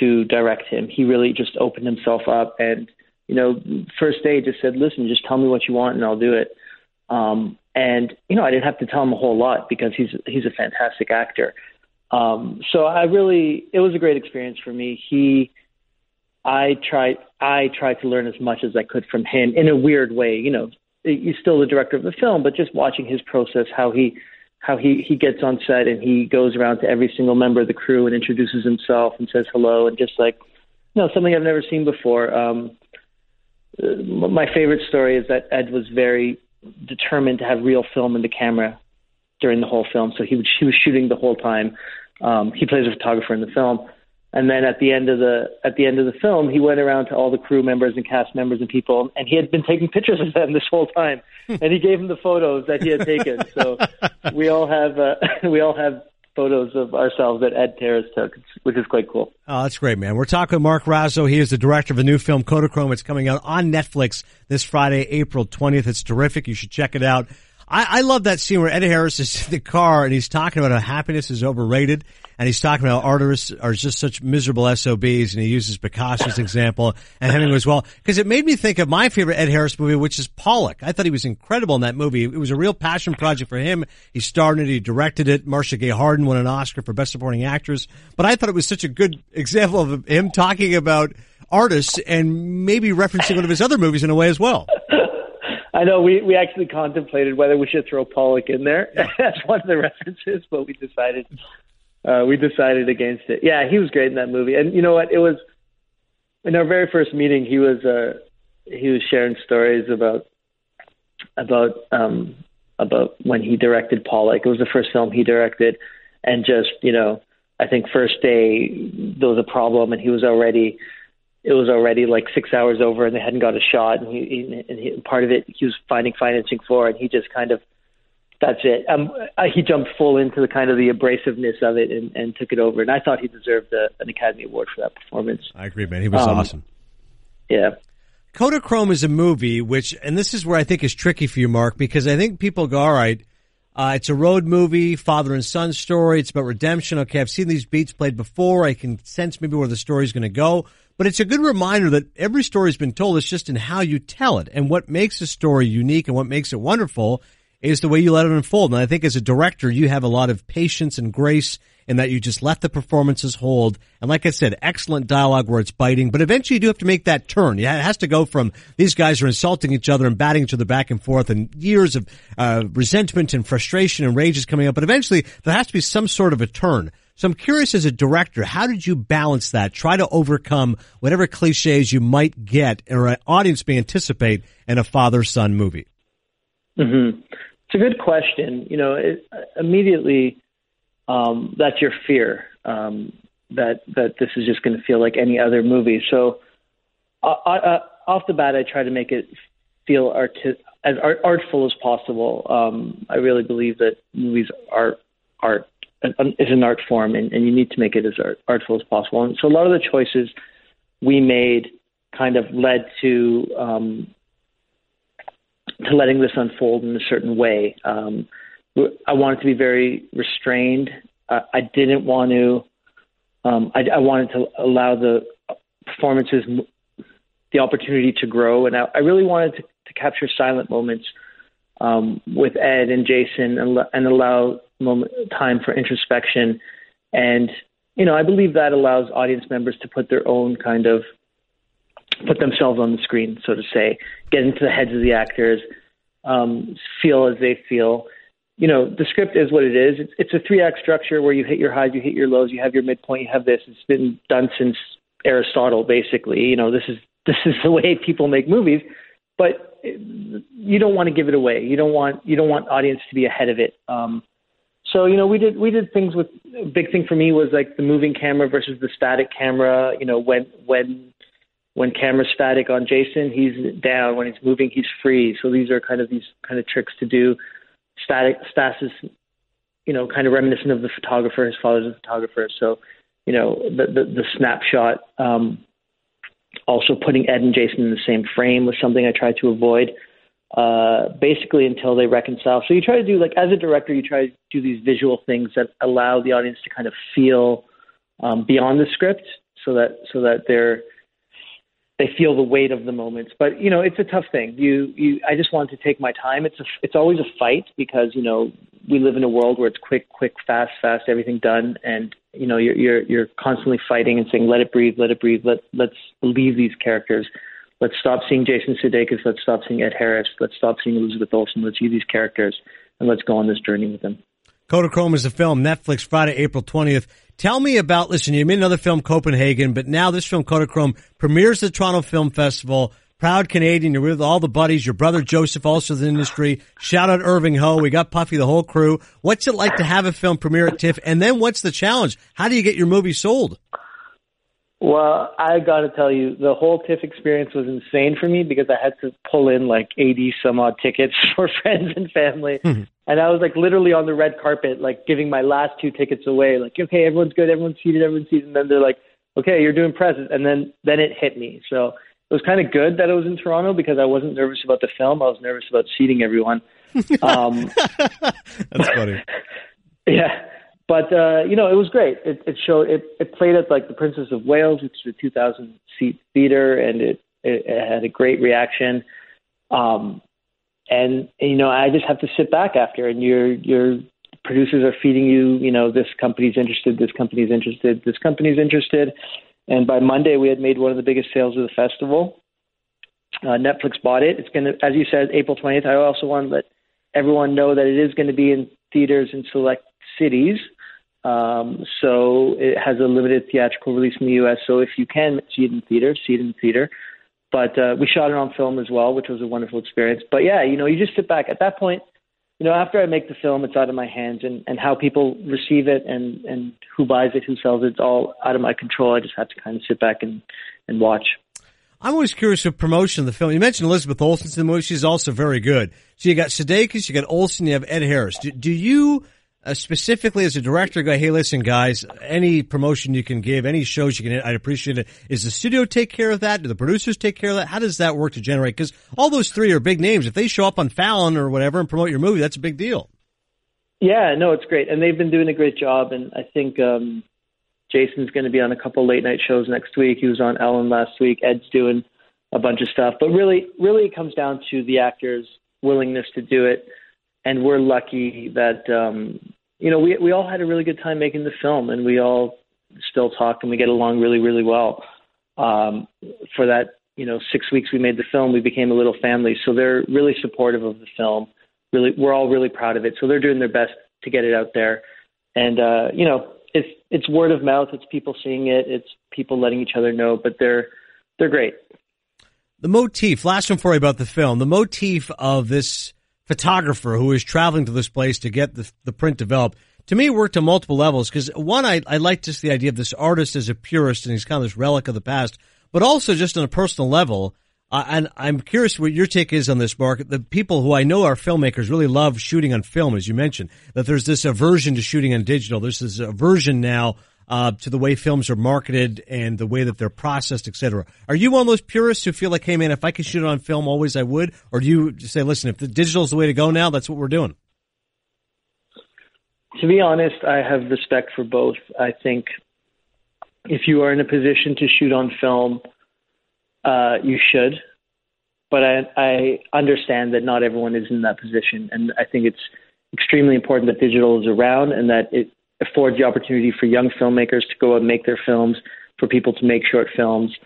to direct him. He really just opened himself up, and you know, first day just said, "Listen, just tell me what you want, and I'll do it." Um, and you know, I didn't have to tell him a whole lot because he's he's a fantastic actor. Um, so I really, it was a great experience for me. He I tried I tried to learn as much as I could from him in a weird way. You know, he's still the director of the film, but just watching his process, how he how he he gets on set and he goes around to every single member of the crew and introduces himself and says hello and just like you know something I've never seen before. Um, my favorite story is that Ed was very determined to have real film in the camera during the whole film, so he was he was shooting the whole time. Um, he plays a photographer in the film and then at the end of the at the end of the film, he went around to all the crew members and cast members and people, and he had been taking pictures of them this whole time, and he gave them the photos that he had taken. So we all have uh, we all have photos of ourselves that Ed Harris took, which is quite cool. Oh, that's great, man. We're talking with Mark Raso. He is the director of a new film, Kodachrome. It's coming out on Netflix this Friday, April 20th. It's terrific. You should check it out. I, I love that scene where Ed Harris is in the car and he's talking about how happiness is overrated. And he's talking about artists are just such miserable SOBs and he uses Picasso's example and Hemingway as well. Cause it made me think of my favorite Ed Harris movie, which is Pollock. I thought he was incredible in that movie. It was a real passion project for him. He starred in it, he directed it. Marcia Gay Harden won an Oscar for Best Supporting Actress. But I thought it was such a good example of him talking about artists and maybe referencing one of his other movies in a way as well. I know we we actually contemplated whether we should throw Pollock in there as one of the references, but we decided uh, we decided against it. Yeah, he was great in that movie, and you know what? It was in our very first meeting. He was uh, he was sharing stories about about um, about when he directed Pollock. It was the first film he directed, and just you know, I think first day there was a problem, and he was already it was already like six hours over and they hadn't got a shot and he, and he, part of it he was finding financing for and he just kind of that's it um he jumped full into the kind of the abrasiveness of it and, and took it over and I thought he deserved a, an Academy Award for that performance I agree man he was um, awesome yeah Kodachrome is a movie which and this is where I think is tricky for you Mark because I think people go all right uh, it's a road movie, father and son story. It's about redemption. Okay, I've seen these beats played before. I can sense maybe where the story's going to go. But it's a good reminder that every story's been told. It's just in how you tell it. And what makes a story unique and what makes it wonderful is the way you let it unfold. And I think as a director, you have a lot of patience and grace in that you just let the performances hold. And like I said, excellent dialogue where it's biting, but eventually you do have to make that turn. Yeah, it has to go from these guys are insulting each other and batting each other back and forth and years of uh, resentment and frustration and rage is coming up. But eventually there has to be some sort of a turn. So I'm curious as a director, how did you balance that? Try to overcome whatever cliches you might get or an audience may anticipate in a father-son movie. Mm-hmm. It's a good question. You know, it, immediately um, that's your fear um, that that this is just going to feel like any other movie. So uh, off the bat, I try to make it feel arti- as art- artful as possible. Um, I really believe that movies are art is an art form, and, and you need to make it as art, artful as possible. And so a lot of the choices we made kind of led to um, to letting this unfold in a certain way. Um, I wanted to be very restrained. Uh, I didn't want to. Um, I, I wanted to allow the performances the opportunity to grow, and I, I really wanted to, to capture silent moments um, with Ed and Jason, and, and allow moment time for introspection. And you know, I believe that allows audience members to put their own kind of put themselves on the screen, so to say, get into the heads of the actors, um, feel as they feel you know, the script is what it is. It's, it's a three act structure where you hit your highs, you hit your lows, you have your midpoint, you have this. It's been done since Aristotle, basically. You know, this is this is the way people make movies, but you don't want to give it away. You don't want you don't want audience to be ahead of it. Um, so you know, we did we did things with. A big thing for me was like the moving camera versus the static camera. You know, when when when camera's static on Jason, he's down. When he's moving, he's free. So these are kind of these kind of tricks to do static stasis, you know, kind of reminiscent of the photographer. His father's a photographer, so you know the the, the snapshot. Um, also, putting Ed and Jason in the same frame was something I tried to avoid. Uh, basically, until they reconcile. So you try to do like as a director, you try to do these visual things that allow the audience to kind of feel um, beyond the script, so that so that they're they feel the weight of the moments. But you know, it's a tough thing. You, you, I just wanted to take my time. It's a, it's always a fight because you know we live in a world where it's quick, quick, fast, fast, everything done, and you know you're you're you're constantly fighting and saying, let it breathe, let it breathe, let let's leave these characters. Let's stop seeing Jason Sudeikis. Let's stop seeing Ed Harris. Let's stop seeing Elizabeth Olsen. Let's see these characters and let's go on this journey with them. Kodachrome is a film, Netflix, Friday, April 20th. Tell me about, listen, you made another film, Copenhagen, but now this film, Kodachrome, premieres at the Toronto Film Festival. Proud Canadian, you're with all the buddies, your brother Joseph also in the industry. Shout out Irving Ho. We got Puffy, the whole crew. What's it like to have a film premiere at TIFF? And then what's the challenge? How do you get your movie sold? Well, I got to tell you, the whole TIFF experience was insane for me because I had to pull in like 80 some odd tickets for friends and family. Mm-hmm. And I was like literally on the red carpet, like giving my last two tickets away. Like, okay, everyone's good, everyone's seated, everyone's seated. And then they're like, okay, you're doing presents. And then, then it hit me. So it was kind of good that it was in Toronto because I wasn't nervous about the film. I was nervous about seating everyone. Um, That's funny. yeah but uh, you know, it was great. It, it showed it, it played at like the Princess of Wales, which is a 2,000 seat theater, and it, it, it had a great reaction. Um, and you know, I just have to sit back after, and your your producers are feeding you, you know, this company's interested, this company's interested, this company's interested, and by Monday we had made one of the biggest sales of the festival. Uh, Netflix bought it. It's going to, as you said, April 20th. I also want to let everyone know that it is going to be in theaters in select cities. Um, so it has a limited theatrical release in the U.S. So if you can see it in theater, see it in theater. But uh, we shot it on film as well, which was a wonderful experience. But yeah, you know, you just sit back at that point. You know, after I make the film, it's out of my hands, and, and how people receive it, and and who buys it, who sells it, it's all out of my control. I just have to kind of sit back and and watch. I'm always curious of promotion of the film. You mentioned Elizabeth Olsen's in the movie; she's also very good. So you got Sudeikis, you got Olsen, you have Ed Harris. Do, do you uh, specifically as a director go, hey, listen, guys, any promotion you can give, any shows you can, I'd appreciate it. Is the studio take care of that? Do the producers take care of that? How does that work to generate? Because all those three are big names. If they show up on Fallon or whatever and promote your movie, that's a big deal. Yeah, no, it's great, and they've been doing a great job. And I think um, Jason's going to be on a couple late night shows next week. He was on Ellen last week. Ed's doing a bunch of stuff, but really, really, it comes down to the actors' willingness to do it and we're lucky that um, you know, we we all had a really good time making the film, and we all still talk and we get along really, really well. Um, for that, you know, six weeks we made the film, we became a little family. So they're really supportive of the film. Really, we're all really proud of it. So they're doing their best to get it out there, and uh, you know, it's it's word of mouth. It's people seeing it. It's people letting each other know. But they're they're great. The motif. Last one for you about the film. The motif of this photographer who is traveling to this place to get the, the print developed to me worked on multiple levels because one, I, I like just the idea of this artist as a purist and he's kind of this relic of the past, but also just on a personal level. Uh, and I'm curious what your take is on this, Mark. The people who I know are filmmakers really love shooting on film, as you mentioned, that there's this aversion to shooting on digital. There's this aversion now uh, to the way films are marketed and the way that they're processed, et cetera. Are you one of those purists who feel like, hey man, if I could shoot it on film, always I would? Or do you say, listen, if the digital is the way to go now, that's what we're doing? To be honest, I have respect for both. I think if you are in a position to shoot on film, uh, you should. But I, I understand that not everyone is in that position, and I think it's extremely important that digital is around and that it affords the opportunity for young filmmakers to go and make their films, for people to make short films.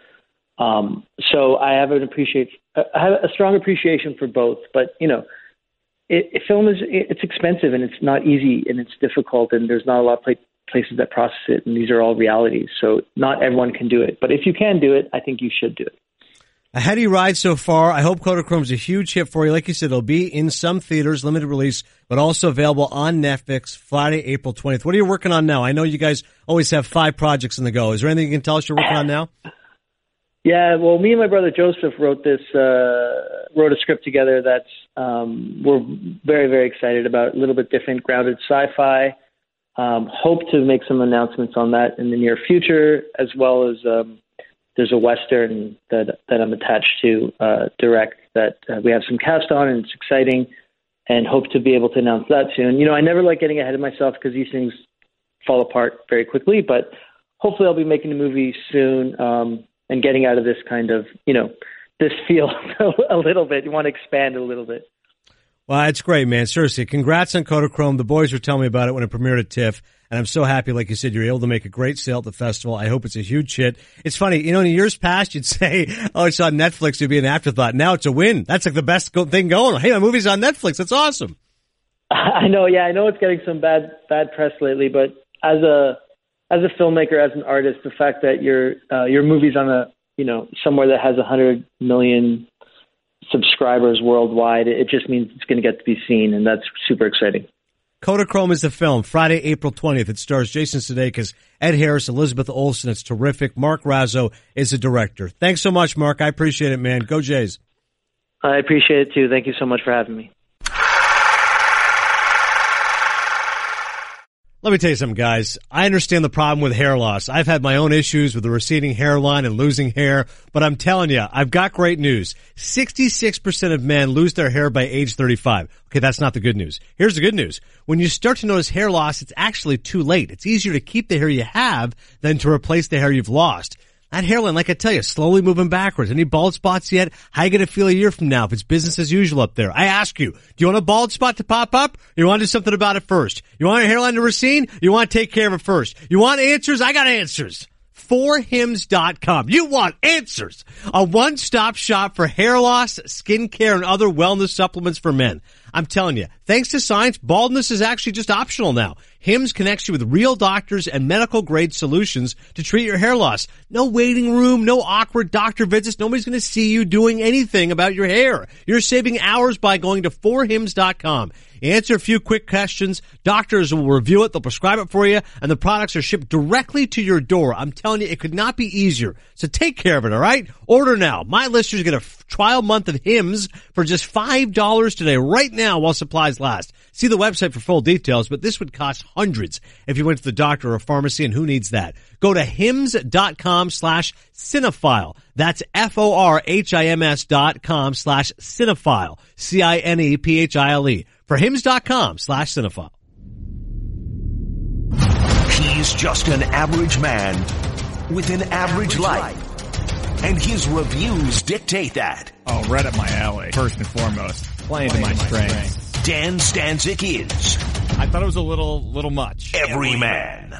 Um, so I have an appreciate, I have a strong appreciation for both. But you know, it, it, film is it's expensive and it's not easy and it's difficult and there's not a lot of places that process it and these are all realities. So not everyone can do it, but if you can do it, I think you should do it. A heady ride so far. I hope Kodachrome is a huge hit for you. Like you said, it'll be in some theaters, limited release, but also available on Netflix Friday, April 20th. What are you working on now? I know you guys always have five projects in the go. Is there anything you can tell us you're working on now? Yeah, well, me and my brother Joseph wrote this, uh, wrote a script together that's um, we're very, very excited about. A little bit different, grounded sci-fi. Um, hope to make some announcements on that in the near future, as well as um, there's a western that that I'm attached to uh, direct that uh, we have some cast on, and it's exciting, and hope to be able to announce that soon. You know, I never like getting ahead of myself because these things fall apart very quickly, but hopefully I'll be making a movie soon um, and getting out of this kind of you know this field a little bit. You want to expand a little bit. Well, it's great, man. Seriously, congrats on Kodachrome. The boys were telling me about it when it premiered at TIFF. And I'm so happy, like you said, you're able to make a great sale at the festival. I hope it's a huge hit. It's funny, you know, in years past, you'd say, oh, it's on Netflix. It'd be an afterthought. Now it's a win. That's like the best thing going. Hey, my movie's on Netflix. That's awesome. I know. Yeah, I know it's getting some bad, bad press lately, but as a, as a filmmaker, as an artist, the fact that your, uh, your movie's on a, you know, somewhere that has a hundred million subscribers worldwide, it just means it's going to get to be seen, and that's super exciting. Kodachrome is the film. Friday, April 20th. It stars Jason Sudeikis, Ed Harris, Elizabeth Olsen. It's terrific. Mark Raso is the director. Thanks so much, Mark. I appreciate it, man. Go Jays. I appreciate it too. Thank you so much for having me. Let me tell you something, guys. I understand the problem with hair loss. I've had my own issues with the receding hairline and losing hair, but I'm telling you, I've got great news. 66% of men lose their hair by age 35. Okay, that's not the good news. Here's the good news. When you start to notice hair loss, it's actually too late. It's easier to keep the hair you have than to replace the hair you've lost. That hairline, like I tell you, slowly moving backwards. Any bald spots yet? How you gonna feel a year from now if it's business as usual up there? I ask you, do you want a bald spot to pop up? you want to do something about it first? You want your hairline to recede? You want to take care of it first? You want answers? I got answers. Forhims.com. You want answers. A one-stop shop for hair loss, skin care, and other wellness supplements for men. I'm telling you, thanks to science, baldness is actually just optional now. Hims connects you with real doctors and medical grade solutions to treat your hair loss. No waiting room, no awkward doctor visits. Nobody's going to see you doing anything about your hair. You're saving hours by going to forhims.com. answer a few quick questions. Doctors will review it. They'll prescribe it for you and the products are shipped directly to your door. I'm telling you, it could not be easier. So take care of it. All right. Order now. My listeners get a trial month of Hims for just $5 today, right now while supplies last. See the website for full details, but this would cost hundreds if you went to the doctor or pharmacy, and who needs that? Go to hims.com slash cinephile. That's F-O-R-H-I-M-S dot com slash cinephile. C-I-N-E-P-H-I-L-E. For hims.com slash cinephile. He's just an average man with an average life. And his reviews dictate that. Oh, right up my alley. First and foremost, playing to my strengths. Dan Stanzik is I thought it was a little little much. Every man.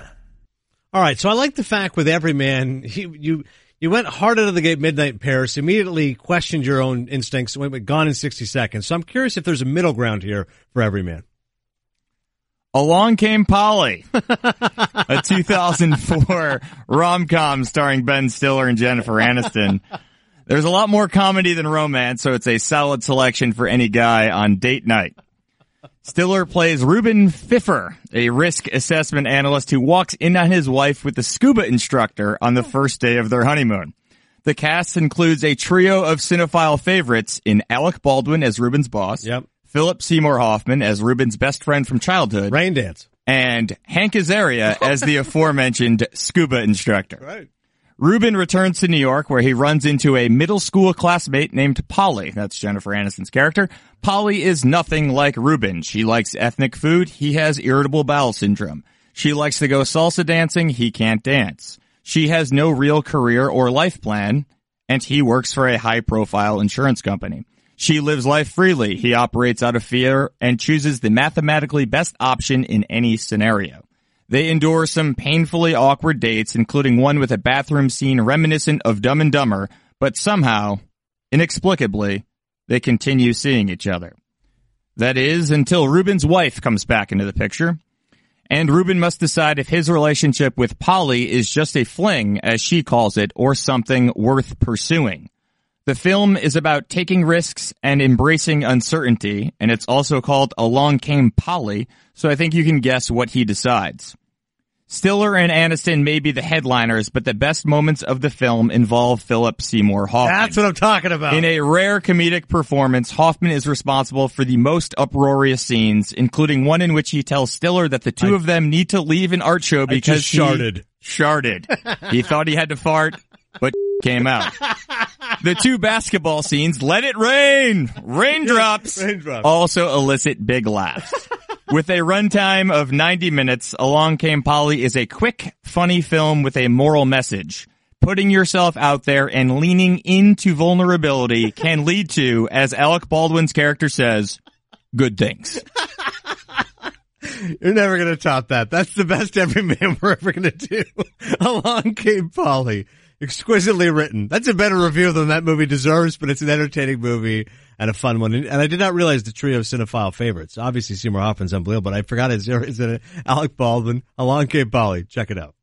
All right, so I like the fact with Everyman, you you you went hard out of the gate midnight in Paris, immediately questioned your own instincts, went, went gone in 60 seconds. So I'm curious if there's a middle ground here for every man. Along Came Polly, a 2004 rom-com starring Ben Stiller and Jennifer Aniston. There's a lot more comedy than romance, so it's a solid selection for any guy on date night. Stiller plays Ruben Feffer, a risk assessment analyst who walks in on his wife with the scuba instructor on the first day of their honeymoon. The cast includes a trio of cinephile favorites in Alec Baldwin as Ruben's boss. Yep. Philip Seymour Hoffman as Ruben's best friend from childhood. Rain Dance. And Hank Azaria as the aforementioned scuba instructor. Right. Ruben returns to New York where he runs into a middle school classmate named Polly. That's Jennifer Aniston's character. Polly is nothing like Ruben. She likes ethnic food. He has irritable bowel syndrome. She likes to go salsa dancing. He can't dance. She has no real career or life plan, and he works for a high profile insurance company. She lives life freely. He operates out of fear and chooses the mathematically best option in any scenario. They endure some painfully awkward dates, including one with a bathroom scene reminiscent of Dumb and Dumber, but somehow, inexplicably, they continue seeing each other. That is, until Ruben's wife comes back into the picture. And Ruben must decide if his relationship with Polly is just a fling, as she calls it, or something worth pursuing. The film is about taking risks and embracing uncertainty, and it's also called Along Came Polly, so I think you can guess what he decides. Stiller and Aniston may be the headliners, but the best moments of the film involve Philip Seymour Hoffman. That's what I'm talking about. In a rare comedic performance, Hoffman is responsible for the most uproarious scenes, including one in which he tells Stiller that the two I- of them need to leave an art show because he sharted. Sharted. he thought he had to fart, but came out. The two basketball scenes, let it rain, raindrops, Raindrops. also elicit big laughs. With a runtime of 90 minutes, Along Came Polly is a quick, funny film with a moral message. Putting yourself out there and leaning into vulnerability can lead to, as Alec Baldwin's character says, good things. You're never going to top that. That's the best every man we're ever going to do. Along Came Polly. Exquisitely written. That's a better review than that movie deserves, but it's an entertaining movie and a fun one. And I did not realize the trio of cinephile favorites. Obviously, Seymour Hoffman's unbelievable, but I forgot it's, is it Alec Baldwin. Along Came Polly. Check it out.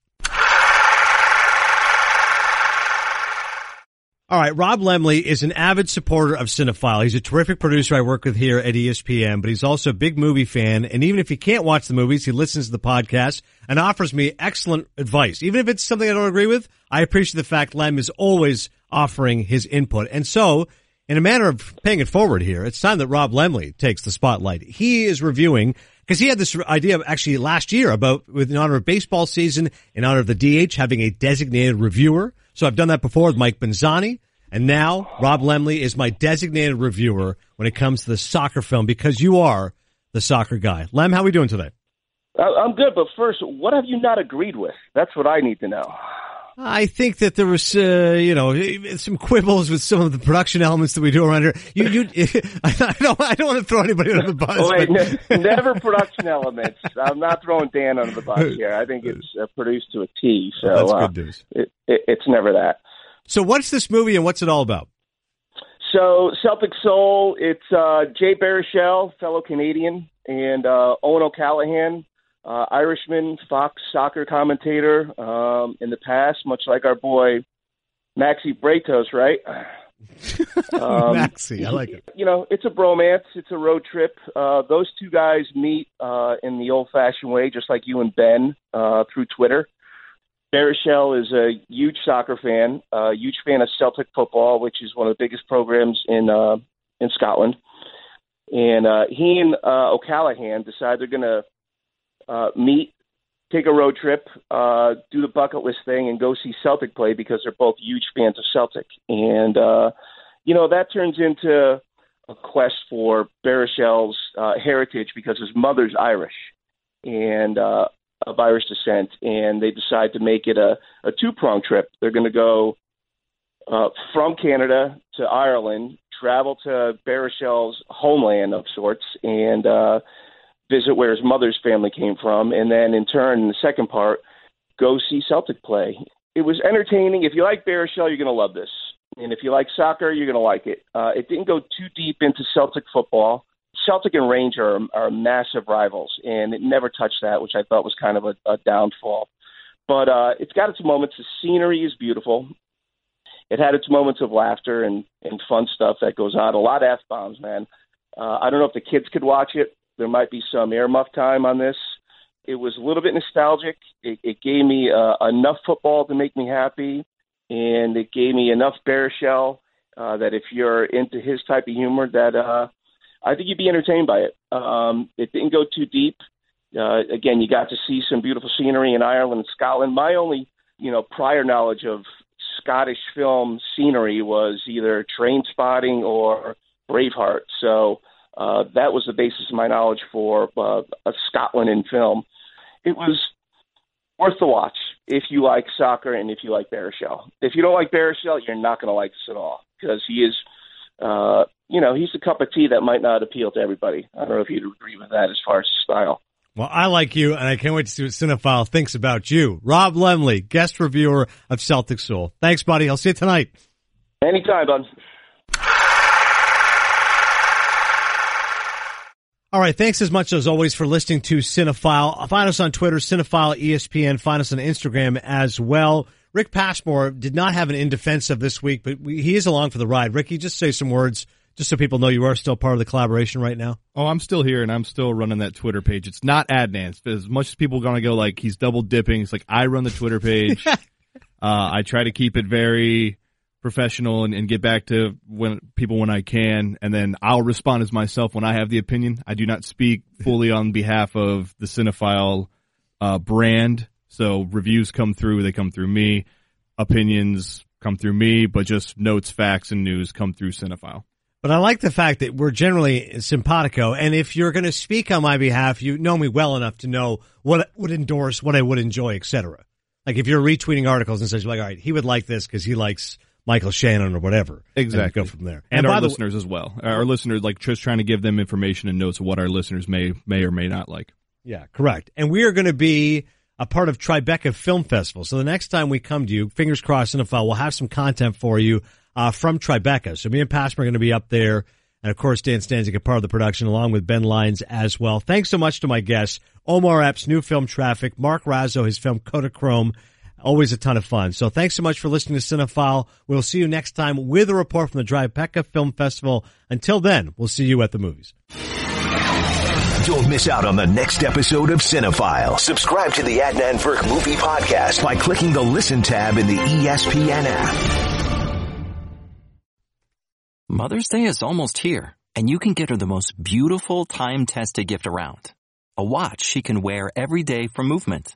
All right, Rob Lemley is an avid supporter of Cinephile. He's a terrific producer I work with here at ESPN, but he's also a big movie fan. And even if he can't watch the movies, he listens to the podcast and offers me excellent advice. Even if it's something I don't agree with, I appreciate the fact Lem is always offering his input. And so, in a manner of paying it forward here, it's time that Rob Lemley takes the spotlight. He is reviewing because he had this idea actually last year about with in honor of baseball season, in honor of the DH having a designated reviewer. So I've done that before with Mike Benzani. And now Rob Lemley is my designated reviewer when it comes to the soccer film because you are the soccer guy. Lem, how are we doing today? I- I'm good, but first, what have you not agreed with? That's what I need to know. I think that there was, uh, you know, some quibbles with some of the production elements that we do around here. You, you, I don't, I don't want to throw anybody under the bus. Oh, wait, but- ne- never production elements. I'm not throwing Dan under the bus here. I think it's uh, produced to a T. So That's uh, good news. It, it, it's never that. So what's this movie and what's it all about? So Celtic Soul, it's uh, Jay Baruchel, fellow Canadian, and uh, Eoin O'Callaghan, uh, Irishman, Fox soccer commentator um, in the past, much like our boy Maxi Bretos, right? Um, Maxi, I like it. You know, it's a bromance. It's a road trip. Uh, those two guys meet uh, in the old-fashioned way, just like you and Ben uh, through Twitter. Baruchel is a huge soccer fan, a huge fan of Celtic football, which is one of the biggest programs in uh, in Scotland. And uh, he and uh, O'Callaghan decide they're going to uh, meet, take a road trip, uh, do the bucket list thing, and go see Celtic play because they're both huge fans of Celtic. And uh, you know that turns into a quest for Baruchel's uh, heritage because his mother's Irish and uh, of Irish descent, and they decide to make it a, a two prong trip. They're going to go uh, from Canada to Ireland, travel to Baruchel's homeland of sorts, and uh, visit where his mother's family came from, and then in turn, in the second part, go see Celtic play. It was entertaining. If you like Baruchel, you're going to love this. And if you like soccer, you're going to like it. Uh, it didn't go too deep into Celtic football. Celtic and Ranger are, are massive rivals, and it never touched that, which I thought was kind of a, a downfall. But uh, it's got its moments. The scenery is beautiful. It had its moments of laughter and, and fun stuff that goes on. A lot of f bombs, man. Uh, I don't know if the kids could watch it. There might be some earmuff time on this. It was a little bit nostalgic. It, it gave me uh, enough football to make me happy, and it gave me enough Baruchel uh, that if you're into his type of humor, that uh, I think you'd be entertained by it. Um, it didn't go too deep. Uh, again, you got to see some beautiful scenery in Ireland and Scotland. My only, you know, prior knowledge of Scottish film scenery was either Trainspotting or Braveheart. So uh, that was the basis of my knowledge for uh, Scotland in film. It was worth the watch if you like soccer and if you like Baruchel. If you don't like Baruchel, you're not going to like this at all because he is, uh, you know, he's a cup of tea that might not appeal to everybody. I don't know if you'd agree with that as far as style. Well, I like you, and I can't wait to see what Cinephile thinks about you. Rob Lemley, guest reviewer of Celtic Soul. Thanks, buddy. I'll see you tonight. Anytime, bud. All right. Thanks as much as always for listening to Cinephile. Find us on Twitter, Cinephile ESPN. Find us on Instagram as well. Rick Passmore did not have an in defense of this week, but we, he is along for the ride. Ricky, just say some words just so people know you are still part of the collaboration right now? Oh, I'm still here and I'm still running that Twitter page. It's not Adnan. As much as people are going to go like he's double dipping, it's like I run the Twitter page. uh, I try to keep it very professional and, and, get back to when people when I can, and then I'll respond as myself when I have the opinion. I do not speak fully on behalf of the Cinephile uh, brand. So reviews come through, they come through me. Opinions come through me, but just notes, facts, and news come through Cinephile. But I like the fact that we're generally simpatico, and if you're going to speak on my behalf, you know me well enough to know what I would endorse, what I would enjoy, etc. Like if you're retweeting articles and says like, all right, he would like this because he likes Michael Shannon or whatever. Exactly. go from there. And, and our listeners as well. Our listeners, like just trying to give them information and notes of what our listeners may may or may not like. Yeah, correct. And we are going to be a part of Tribeca Film Festival. So the next time we come to you, fingers crossed, NFL, we'll have some content for you uh, from Tribeca. So me and Passmore are going to be up there. And of course, Dan Stanzik, a part of the production, along with Ben Lyons as well. Thanks so much to my guests, Omar Epps, new film Traffik, Mark Raso, his film Kodachrome. Always a ton of fun. So thanks so much for listening to Cinephile. We'll see you next time with a report from the Tribeca Film Festival. Until then, we'll see you at the movies. Don't miss out on the next episode of Cinephile. Subscribe to the Adnan Virk Movie Podcast by clicking the Listen tab in the ESPN app. Mother's Day is almost here, and you can get her the most beautiful time-tested gift around. A watch she can wear every day for movement.